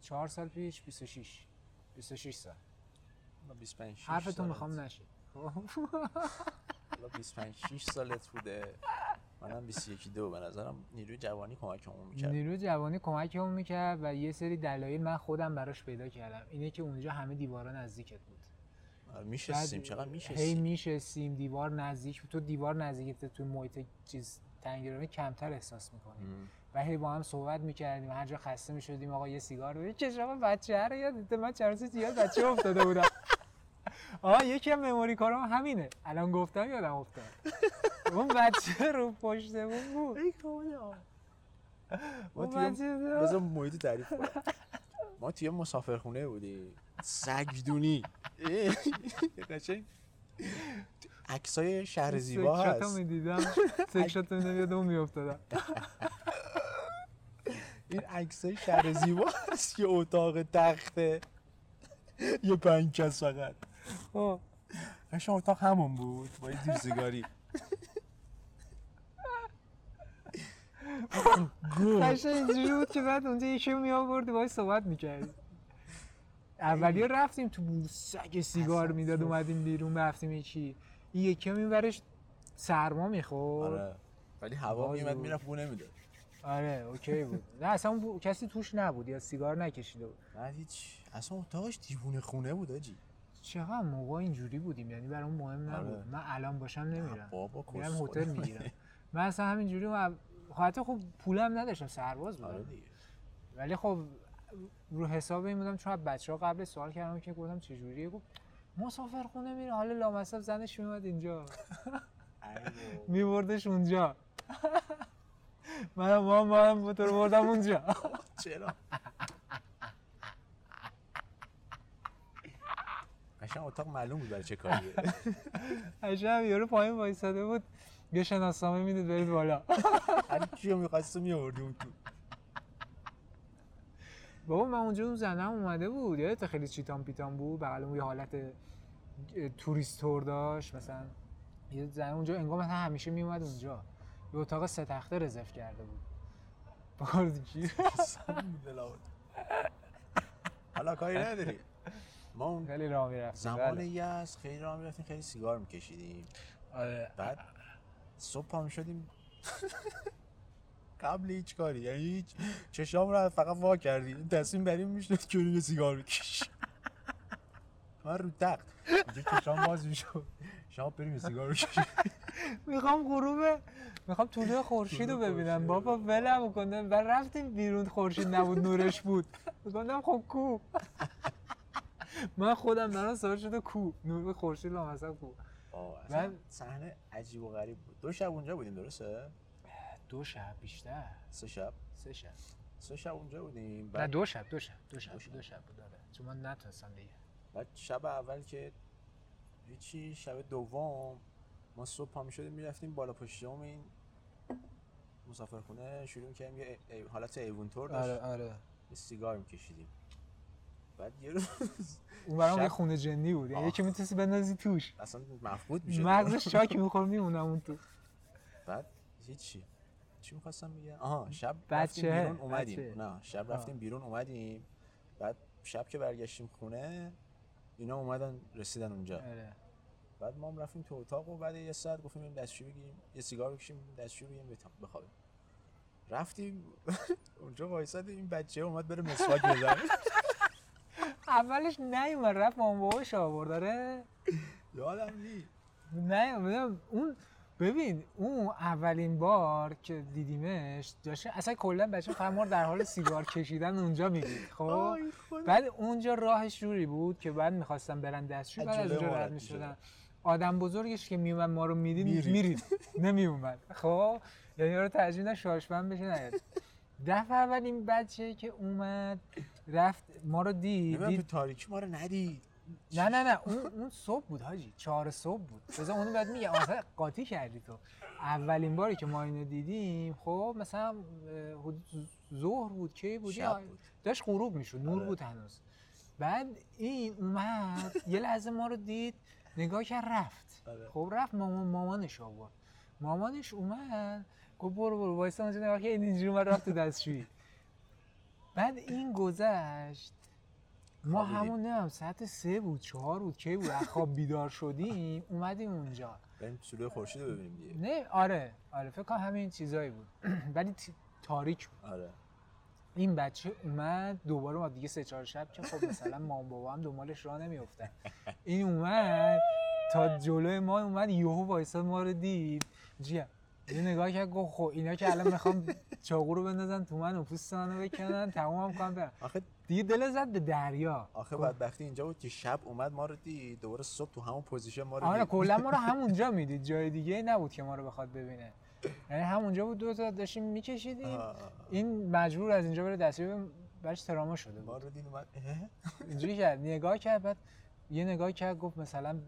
چهار سال پیش 26 26 سال. حالا 25 6 حرفتون می‌خوام نشه. حالا 25 6 سالت بوده. منم 21 دو به نظرم نیروی جوانی کمکمون می‌کرد. نیروی جوانی کمکمون می‌کرد و یه سری دلایل من خودم براش پیدا کردم. اینه که اونجا همه دیوارا نزدیکت بود. آره، میشستیم. چقدر هی میشستیم. میشستیم دیوار نزدیک. تو دیوار نزدیکت تو محیط چیز تنگرانی کمتر احساس می‌کنیم. و هی با هم صحبت می‌کردیم. هر جا خسته می‌شدیم. آقا یه سیگار بده شما بچه رو یادته من چند روز یاد بچه افتاده بودم. آها یکی از مموری کارم همینه. الان گفتم یادم افتاد. اون بچه رو پشتمون بود. ای خدا. ما بذار محیط تعریف کنم. ما توی مسافرخونه بودیم. سگدونی. قشنگ. عکسای شهر زیبا سکشاتو هست. می‌دیدم. سکشاتو می‌دیدم یادم میافتادم. این عکسای شهر زیبا هست یه اتاق تخته. یه پنکس فقط. خب. قشنگ اتاق همون بود با یه زیر سیگاری. قشنگ اینجوری بود که بعد اونجا یکی می آوردی باهاش صحبت می‌کردی. اولی رفتیم تو بور سگ سیگار می‌داد اومدیم بیرون رفتیم یکی. این یکی هم این ورش سرما می‌خورد. آره. ولی هوا بود. می‌رفت بو نمی‌داد. آره اوکی بود. نه اصلا اون بو- کسی توش نبود یا سیگار نکشیده بود. نه هیچ اصلا اتاقش دیوونه خونه بود آجی. چقدر موقع اینجوری بودیم؟ یعنی برام مهم نبود. آره. من الان باشم نمیرم. بابا میرم هتل می‌گیرم. من اصلا همینجوری و حتی خب پولم نداشتم سرباز بودم. آره ولی خب رو حساب این بودم چون بچه ها قبل سوال کردم که گفتم چجوریه؟ گفت مسافر خونه میره. حالا لامصب زنش میومد اینجا. میبردش اونجا. من ما هم بردم اونجا. چرا؟ قشنگ اتاق معلوم بود برای چه کاریه. عجب یارو پایین وایساده بود. یه شناسنامه می‌دید برید بالا. هر کیو اون تو. بابا من اونجا اون زنم اومده بود. یادت خیلی چیتان پیتان بود؟ بغل اون یه حالت توریست تور داشت مثلا. یه زن اونجا انگار مثلا همیشه میومد اونجا. یه اتاق سه تخته رزرو کرده بود. بارد کی حالا کاری نداری. ما اون خیلی راه می‌رفت زمان یز خیلی راه می‌رفتیم خیلی سیگار میکشیدیم. آره. بعد صبح پا شدیم قبل هیچ کاری یعنی هیچ چشام رو فقط وا کردیم تصمیم بریم می‌شد که یه سیگار بکشیم من رو تخت. اینجا چشام باز می‌شد. شما بریم سیگار بکشیم می‌خوام غروب می‌خوام طلوع خورشید رو ببینم. بابا ولم کنه و رفتیم بیرون خورشید نبود نورش بود. گفتم خب کو. من خودم برام سوال شده کو نور خورشید لامصب کو. بعد- صحنه عجیب و غریب بود. دو شب اونجا بودیم درسته؟ دو شب بیشتر. سه شب؟ سه شب. سه شب اونجا بودیم. نه بعد, دو شب دو شب دو شب دو شب. دو شب بود داره چون من نتونستم دیگه بعد شب اول که هیچی شب دوم ما صبح پا شدیم می‌رفتیم بالا پشتم این مسافرخونه شروع کردیم یه حالت ایوون تور داشت آره. یه سیگار میکشیدیم. بعد یه روز اون یه خونه جنی بود. یعنی. یکی می‌تونستی بندازی توش. اصلا مفقود می‌شد مغزش چاک میخور میمونم اون تو. بعد هیچی. چی می‌خواستم بگم؟ آها شب بچه، رفتیم بیرون اومدیم. بچه. نه شب. رفتیم بیرون اومدیم. بعد شب که برگشتیم خونه اینا اومدن رسیدن اونجا. آره. بعد ما هم رفتیم تو اتاق و بعد یه ساعت گفتیم بریم دستشویی بگیریم. یه سیگار بکشیم دستشویی بگیریم بخوابیم. رفتیم. اونجا وایسادیم این بچه اومد بره مسواک بزنه. اولش نیومد رفت مام باباش آورد. داره یادم نی نه ببین، اون ببین اون اولین بار که دیدیمش داشته اصلا کلا بچه فقط ما رو در حال سیگار کشیدن اونجا می‌دید خب. بعد اونجا راهش جوری بود که بعد می‌خواستم برن دستشویی بعد از اونجا رد می‌شدن. آدم بزرگش که میومد ما رو می‌دید میرید. نمیومد خب؟ یعنی رو ترجیح نه شاشبن بشه نیاد دفعه اول این بچه که اومد رفت ما رو دید, دید. تاریکی ما رو ندید. نه نه نه اون, اون صبح بود حاجی چهار صبح بود. بذار اونو بعد میگم آخه قاطی کردی تو. اولین باری که ما اینو دیدیم خب مثلا ظهر بود کی بود؟ شب یا- بود. داشت غروب می‌شد نور آره. بود هنوز. بعد این اومد یه لحظه ما رو دید نگاه کرد رفت. آره. خب رفت مامان مامانش آورد. مامانش اومد گفت برو برو. وایسا اونجا نگاه این اینجوری اومد رفت دستشویی. بعد این گذشت. ما. همون نمیم ساعت سه بود چهار بود کی بود؟ از خواب بیدار شدیم اومدیم اونجا. بریم طلوع خورشید رو ببینیم دیگه. نه آره آره. فکر کنم همین چیزایی بود. ولی تاریک بود. آره. این بچه اومد دوباره ما دیگه سه چهار شب که خب مثلا مام بابا هم دنبالش راه نمیافتن. این اومد تا جلوی ما اومد یهو وایساد ما رو دید. جیه. یه نگاه کرد گفت خب اینا که الان می‌خوام چاقو رو بندازن تو من و پوست منو بکنن تمام هم کنم برم آخه دیگه دل زد به دریا. آخه گفت- بدبختی اینجا بود که شب اومد ما رو دید دوباره صبح تو همون position ما رو آره کلا ما رو همونجا می‌دید. جای دیگه نبود که ما رو بخواد ببینه. یعنی همونجا بود دو تا داشتیم میکشیدیم. این مجبور از اینجا بره دستیابی براش تراما شده بود. ما رو دید اومد؟ اینجوری کرد. نگاه کرد بعد یه نگاه کرد گفت مثلا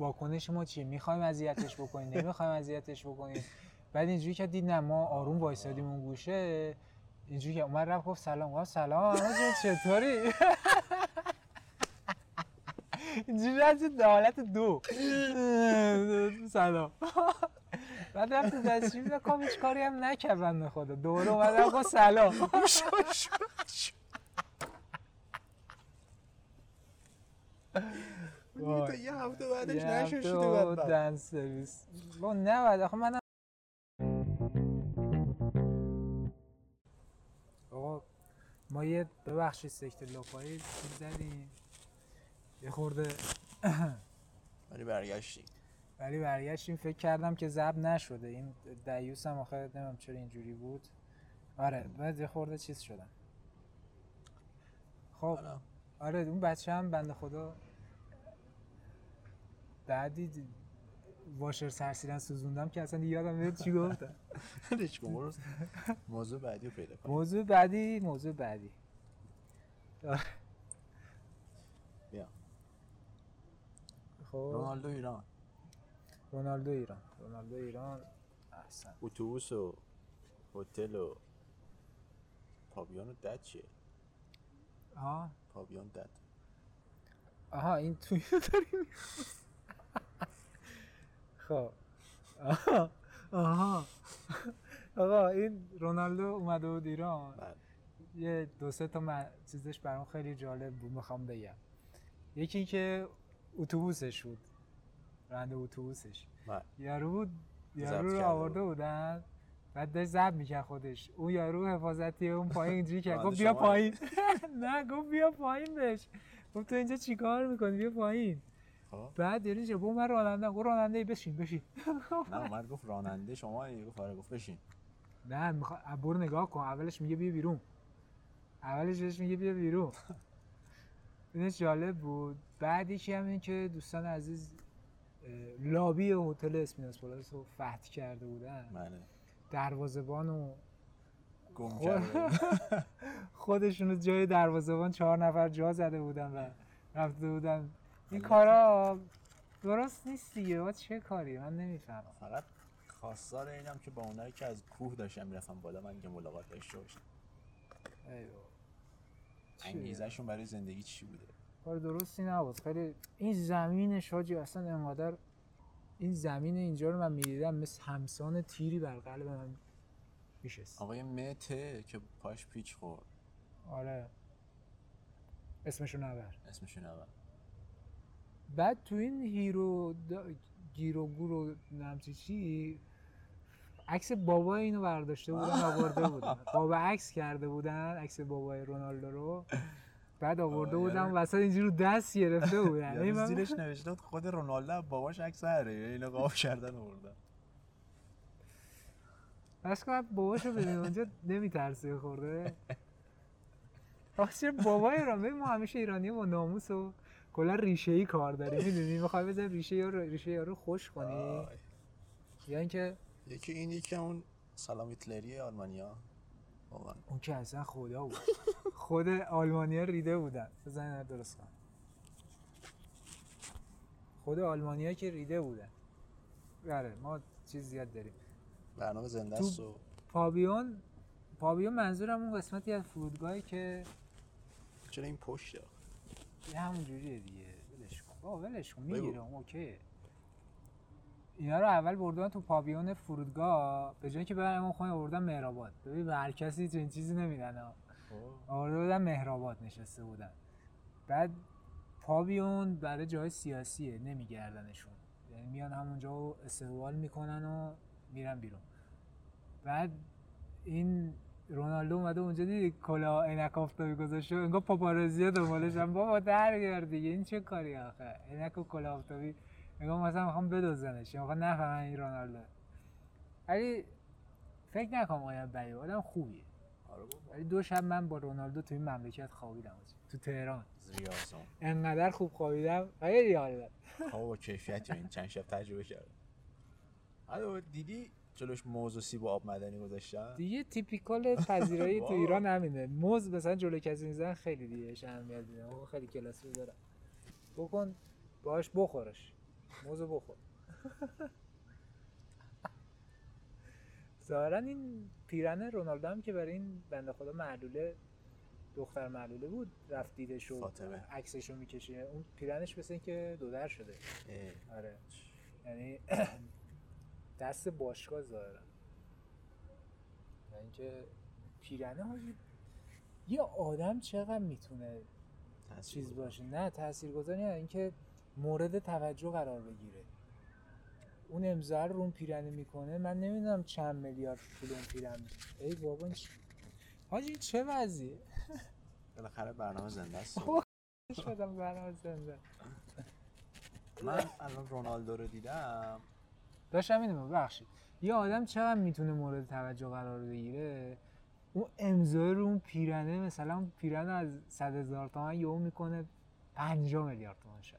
واکنش ما چیه؟ می‌خوایم اذیتش بکنیم نمی‌خوایم اذیتش بکنیم. بعد اینجوری کرد دید نه ما آروم وایسادیم اون گوشه. اینجوری که اومد رفت گفت سلام. گفت سلام چطوری؟ اینجوری رفت در حالت دو. سلام. بعد رفت تو دستشویی فکر کنم هیچ کاری هم نکرد بنده خدا. دوباره اومد رفت گفت سلام. تا یه هفته بعدش هفته شده و بدبخت. دن سرویس. با نباید آخه من آقا ما یه ببخشید سکت لپایی چیز زدیم یه خورده ولی برگشتیم. ولی برگشتیم. فکر کردم که ضبط نشده. این دیوس هم آخه نمیم چرا اینجوری بود. آره بعد یه خورده چیز شدم. خب. حالا آره اون بچه هم بنده خدا بعدی واشر سرسیرن سوزوندم که اصلا یادم نمیاد چی گفتم. موضوع بعدی رو پیدا کن موضوع بعدی موضوع بعدی. بیا. خب. رونالدو ایران. رونالدو ایران. رونالدو ایران. احسن. اتوبوس و هتل و پاویان و دد چیه؟ آها پاویان دد. آها این توی داریم. خب. آها. آها. آقا این رونالدو اومده بود ایران. بله. یه دو سه تا من چیزش برام خیلی جالب بود می‌خوام بگم. یکی که اتوبوسش بود. راننده اتوبوسش. بله. یارو بود یارو رو آورده بودن. بعد داشت ضبط می‌کرد خودش. اون یارو حفاظتی اون پایین اینجوری کرد. راننده گفت بیا؟ پایین. نه گفت بیا پایین بش گفت تو اینجا چیکار می‌کنی؟ بیا پایین. خب. بعد یارو اینجا گفت من راننده گفت راننده بشین بشین. نه اومد گفت راننده شما گفت آره گفت بشین. نه می‌خواد برو نگاه کن. اولش میگه بیا بیرون. اولش بهش میگه بیا بیرون. اینش جالب بود. بعد یکی هم این که دوستان عزیز لابی هتل اسپیناس پلاس رو فتح کرده بودن. بله. دروازبان و گم کرده خودشون جای دروازبان چهار نفر جا زده بودن و رفته بودن این کارا درست نیست دیگه با چه کاری؟ من نمی‌فهمم. فقط خواستار اینم که با اونایی که از کوه داشتن می‌رفتن بالا من که ملاقات داشته باشم انگیزشون برای زندگی چی بوده؟ کار درستی نبود. خیلی این زمینش حاجی اصلا انقدر این زمین اینجا رو من می‌دیدم مثل همسان تیری بر قلب من میشست. آقای مته که پاش پیچ خورد. آره. اسمشو نبر. اسمشون اول بعد تو این هیرو دا... گیرو گورو نمچی چی؟ عکس بابا اینو برداشته بودن آورده بودن. بابا عکس کرده بودن عکس بابای رونالدو رو. بعد آورده بودن یارو- وسط اینجوری رو دست گرفته بودن. من- زیرش نوشته بود خود رونالدو باباش عکس هره اینو قاب کردن آوردن. بس کنم باباشو ببین اونجا نمیترسه خورده. آخه بابای ایران؟ ما همیشه ایرانی با ناموس و کلا ریشه ای کار داریم می‌دونی؟ می‌خوای بزن ریشه یا رو ریشه یا رو خوش کنی. یا اینکه یکی این یکی اون سلام هیتلری آلمانیا. واقعا. اون که اصلا خدا بود. خود آلمانیا ریده بودن. بزن درست کنم. خود آلمانیا که ریده بودن. بله ما چیز زیاد داریم. برنامه زنده است و پاویون پاویون منظورم اون قسمتی از فرودگاهی که چرا این پشته؟ یه همون جوریه دیگه ولش کن. بابا ولش کن بگو. می‌گیرم اوکی. اینا رو اول بردن تو پاویون فرودگاه به جایی که ببرن اون خونه بردن مهرآباد. ببین به هر کسی چنین چیزی نمیدن ها آورده بودن مهرآباد نشسته بودن. بعد پاویون برای جای سیاسیه نمیگردنشون. یعنی میان همونجا و استقبال می‌کنن و میرن بیرون. بعد این رونالدو اومده اونجا دیدی کلا عینک آفتابی گذاشته انگار پاپارازی دنبالش هم بابا در دیگه این چه کاری آخه؟ عینک و کلا آفتابی. انگار مثلا می‌خوام بدزدنش. یا می‌خوام نفهمن این رونالدو. ولی فکر نکنم آدم بدی آدم خوبیه. آره ولی دو شب من با رونالدو تو این مملکت خوابیدم. تو تهران. ریاضان انقدر خوب خوابیدم. خیلی حال خواب با کیفیت این چند شب تجربه کردم. آره دیدی جلوش موز و سیب و آب مدنی گذاشتن؟ دیگه تیپیکال پذیرایی تو. ایران همینه. موز مثلا جلو کسی میزن خیلی دیگه اهمیت میده. اون خیلی کلاسی داره بکن باش بخورش. موزو بخور. ظاهرا این پیرن رونالدو هم که برای این بنده خدا معلوله دختر معلوله بود رفت دیدش و فاطمه. عکسشو می‌کشه. اون پیرنش مثل اینکه دو در شده. اه، آره. یعنی دست باشگاه ظاهرا و اینکه پیرنه حاجی یه آدم چقدر می‌تونه چیز. باشه؟ نه تاثیرگذار نه اینکه مورد توجه قرار بگیره. اون امضا رو اون پیرنه می‌کنه. من نمی‌دونم چند میلیارد پول اون پیرنه ای بابا حاجی چه وضعیه؟ بالاخره برنامه زنده است. شدم برنامه زنده. من الان رونالدو رو دیدم. داشتم اینو ببخشید. یه آدم چقدر می‌تونه مورد توجه قرار بگیره؟ اون امضای رو اون پیرنه مثلا پیرنه از صد هزار تومن یهو می‌کنه 50 میلیارد تومن شد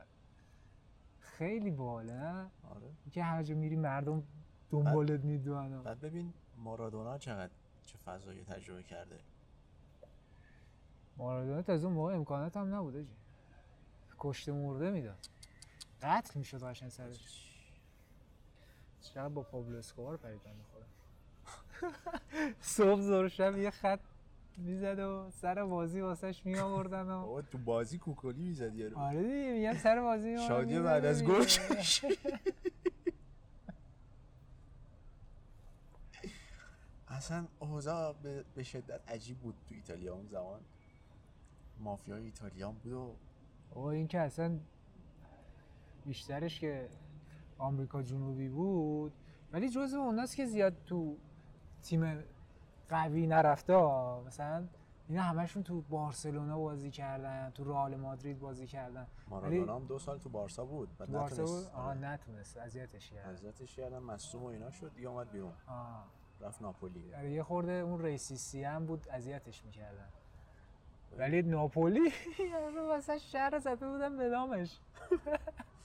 خیلی باله نه؟ آره. اینکه هر جا میری مردم دنبالت می‌دونن. بعد ببین مارادونا چقدر چه فضایی تجربه کرده. مارادونا تا از اون موقع امکانات هم نبوده جی کشته مرده می‌داد. قتل می‌شد قشنگ سرش. چقدر با پابلو اسکوبار پرید بنده خدا. صبح زور شب یه خط می‌زد و سر بازی واسش می آوردن و بابا تو بازی کوکلی می‌زدی یارو. آره دیگه میگم سر بازی رو شادی بعد از. گل اصلا اوضاع به, به شدت عجیب بود تو ایتالیا اون زمان. مافیای ایتالیا بود و بابا این که اصلا بیشترش که آمریکا جنوبی بود. ولی جزو اوناست که زیاد تو تیم قوی نرفته. مثلا اینا همشون تو بارسلونا بازی کردن تو رئال مادرید بازی کردن. مارادونا هم دو سال تو بارسا بود بعد بارسا بود؟ نتونست آها آره. نتونست. اذیتش کرد. اذیتش کردن مصوم و اینا شد دیگه اومد بیرون. آه. رفت ناپولی. آره یه خورده اون ریسیسی هم بود اذیتش می‌کردن. ولی ناپولی؟ یارو واسه شهر زده بودن به نامش.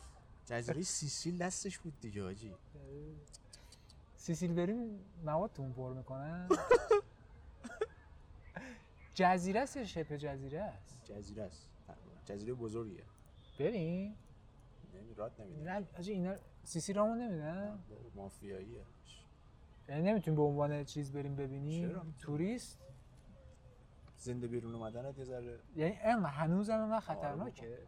جزیره سیسیل دستش بود دیگه حاجی سیسیل بریم موادتون پر می‌کنن جزیره است یا شبه جزیره است؟ جزیره است. جزیره بزرگیه. بریم. یعنی راد نمیده نه آجی اینا سیسیل رامون نمیدن مافیاییه. یعنی نمی‌تونیم به عنوان چیز بریم ببینیم؟ توریست؟ زنده بیرون اومدن یه ذره یعنی هنوز هم انقدر خطرناکه.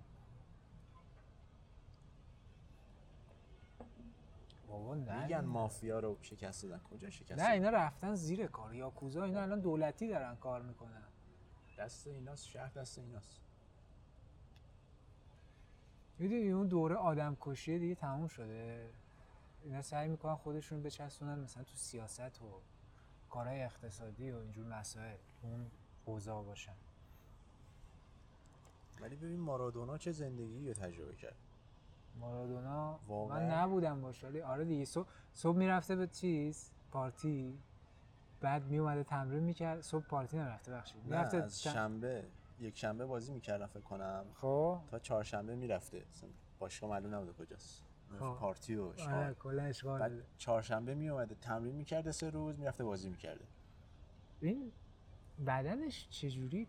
بابا نه. میگن. مافیا رو شکست دادن. کجا شکست نه؟ اینا رفتن زیر کار. یاکوزا اینا الان دولتی دارن کار می‌کنن. دست ایناست شهر دست ایناست. می‌دونی اون دوره آدم کشی دیگه تموم شده. اینا سعی می‌کنن خودشون بچسبونن مثلا تو سیاست و کارهای اقتصادی و اینجور مسائل اون حوزه باشن. ولی ببین مارادونا چه زندگی رو تجربه کرد. مارادونا؟ واقعا؟ من نبودم باش ولی آره دیگه. صبح صبح می‌رفته به چیز؟ پارتی. بعد میومده تمرین می‌کرد. صبح پارتی نرفته بخشید نه می‌رفته از شنبه. یک شنبه بازی می‌کردم فکر کنم. خب. تا چهارشنبه می‌رفته. باشگاه معلوم نبوده کجاست. خب. پارتی و آره اشغال بعد. چهارشنبه میومده تمرین می‌کرده سه روز می‌رفته بازی می‌کرده. این بدنش چجوری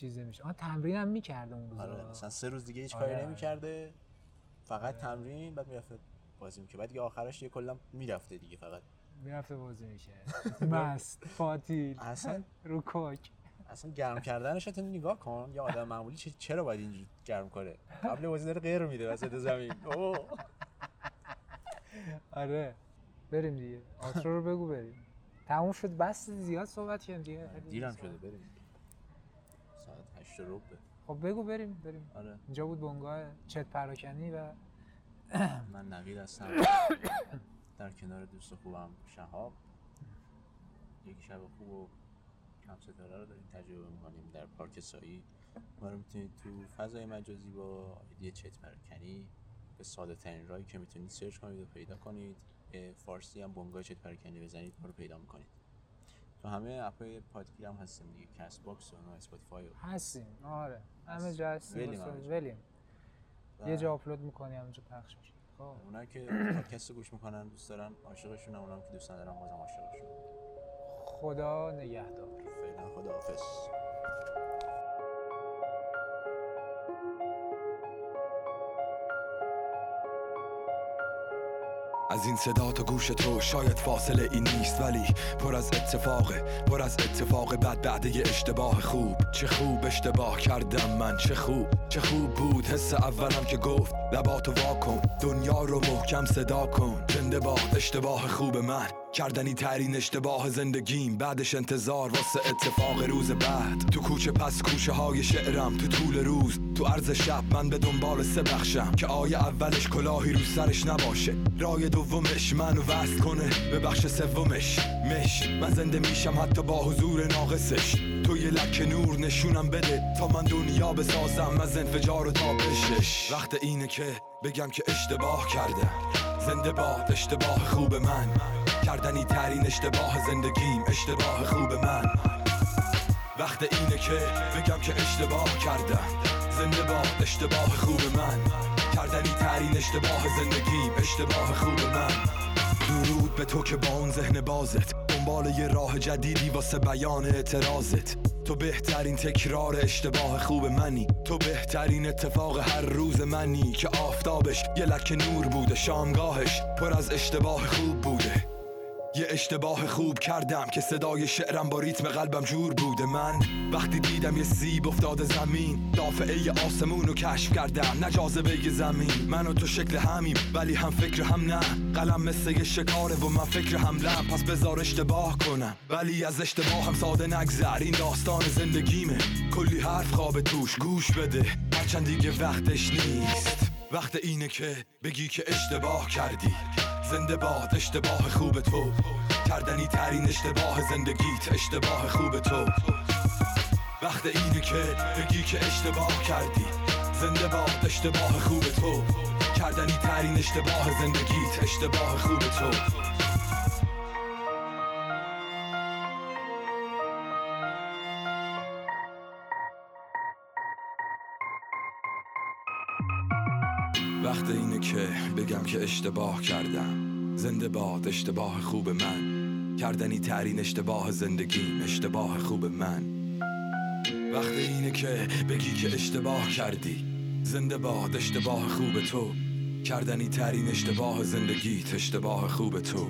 چیزه میشه آن تمرین هم می‌کرده اون روزا. آره مثلا سه روز دیگه هیچ آره، کاری آره. نمی‌کرده. فقط تمرین بعد می‌رفته بازی می‌کرد بعد دیگه آخرش دیگه کلا می‌رفته دیگه فقط. می‌رفته بازی میشه. مست پاتیل اصلا رو کوک اصلا گرم کردنش تو نگاه کن. یا آدم معمولی چه- چرا باید اینجوری گرم کنه؟ قبل بازی داره غیر میده وسط زمین. اوه. آره. بریم دیگه. آترو رو بگو بریم. تموم شد. بس زیاد صحبت کردیم دیگه. خیلی دیرم. شده. بریم. و ربع خب بگو بریم بریم. آره. اینجا بود بنگاه چت پراکنی و من نوید هستم. در کنار دوست خوبم شهاب. یک شب خوب و کم ستاره رو داریم تجربه می‌کنیم در پارک سایی. ما رو می‌تونید تو فضای مجازی با ایدی چت پراکنی به ساده ترین راهی که می‌تونید سرچ کنید و پیدا کنید فارسی هم بنگاه چت پراکنی بزنید ما رو پیدا می‌کنید. تو همه اپای پادگیر هم هستیم دیگه. Castbox و Spotify و هستیم. آره. همه. جا هستیم. ولیم. یه جا آپلود می‌کنی همونجا پخش میشه. خب اونایی که پادکست رو گوش می‌کنن دوست دارن عاشقشون هم اونام که دوست ندارن بازم عاشقشون. خدا نگهدار. فعلا خداحافظ. از این صدا تا گوش تو شاید فاصله این نیست ولی پر از اتفاقه پر از اتفاق بعد یه اشتباه خوب. چه خوب اشتباه کردم من چه خوب. چه خوب بود حس اولم که گفت لباتو وا کن دنیا رو محکم صدا کن. زنده باد اشتباه خوب من کردنی ترین اشتباه زندگیم. بعدش انتظار واسه اتفاق روز بعد. تو کوچه پس کوچه های شعرم تو طول روز تو عرض شب من به دنبال سه بخشم که آیه اولش کلاهی رو سرش نباشه. رای دومش منو وصل کنه به بخش سومش. مش من زنده میشم حتی با حضور ناقصش. تو یه لکه نور نشونم بده تا من دنیا بسازم. از انفجار و تابشش وقت اینه که بگم که اشتباه کردم. زنده باد اشتباه خوب من. کردنی ترین اشتباه زندگیم اشتباه خوب من. وقت اینه که بگم که اشتباه کردم. زنده باد اشتباه خوب من. کردنی ترین اشتباه زندگیم اشتباه خوب من. درود به تو که با اون ذهن بازت. دنبال یه راه جدیدی واسه بیان اعتراضت. تو بهترین تکرار اشتباه خوب منی. تو بهترین اتفاق هر روز منی. که آفتابش یه لکه نور بوده شامگاهش پر از اشتباه خوب بوده. یه اشتباه خوب کردم که صدای شعرم با ریتم قلبم جور بوده. من وقتی دیدم یه سیب افتاده زمین دافعه آسمون رو کشف کردم. نه جاذبه زمین من و تو شکل همیم ولی هم فکر هم نه. قلم مثل یه شکاره و من فکر حملم پس بذار اشتباه کنم ولی از اشتباه هم ساده نگذر. این داستان زندگیمه. کلی حرف خواب توش گوش بده. هرچند دیگه وقتش نیست. وقت اینه که بگی که اشتباه کردی. زنده باد اشتباه خوب تو. کردنی ترین اشتباه زندگیت اشتباه خوب تو. وقت اینه که بگی که اشتباه کردی. زنده باد اشتباه خوب تو. کردنی ترین اشتباه زندگیت اشتباه خوب تو. که بگم که اشتباه کردم. زنده باد اشتباه خوب من. کردنی ترین اشتباه زندگیم اشتباه خوب من. وقت اینه که بگی که اشتباه کردی. زنده باد اشتباه خوب تو. کردنی ترین اشتباه زندگیت اشتباه خوب تو.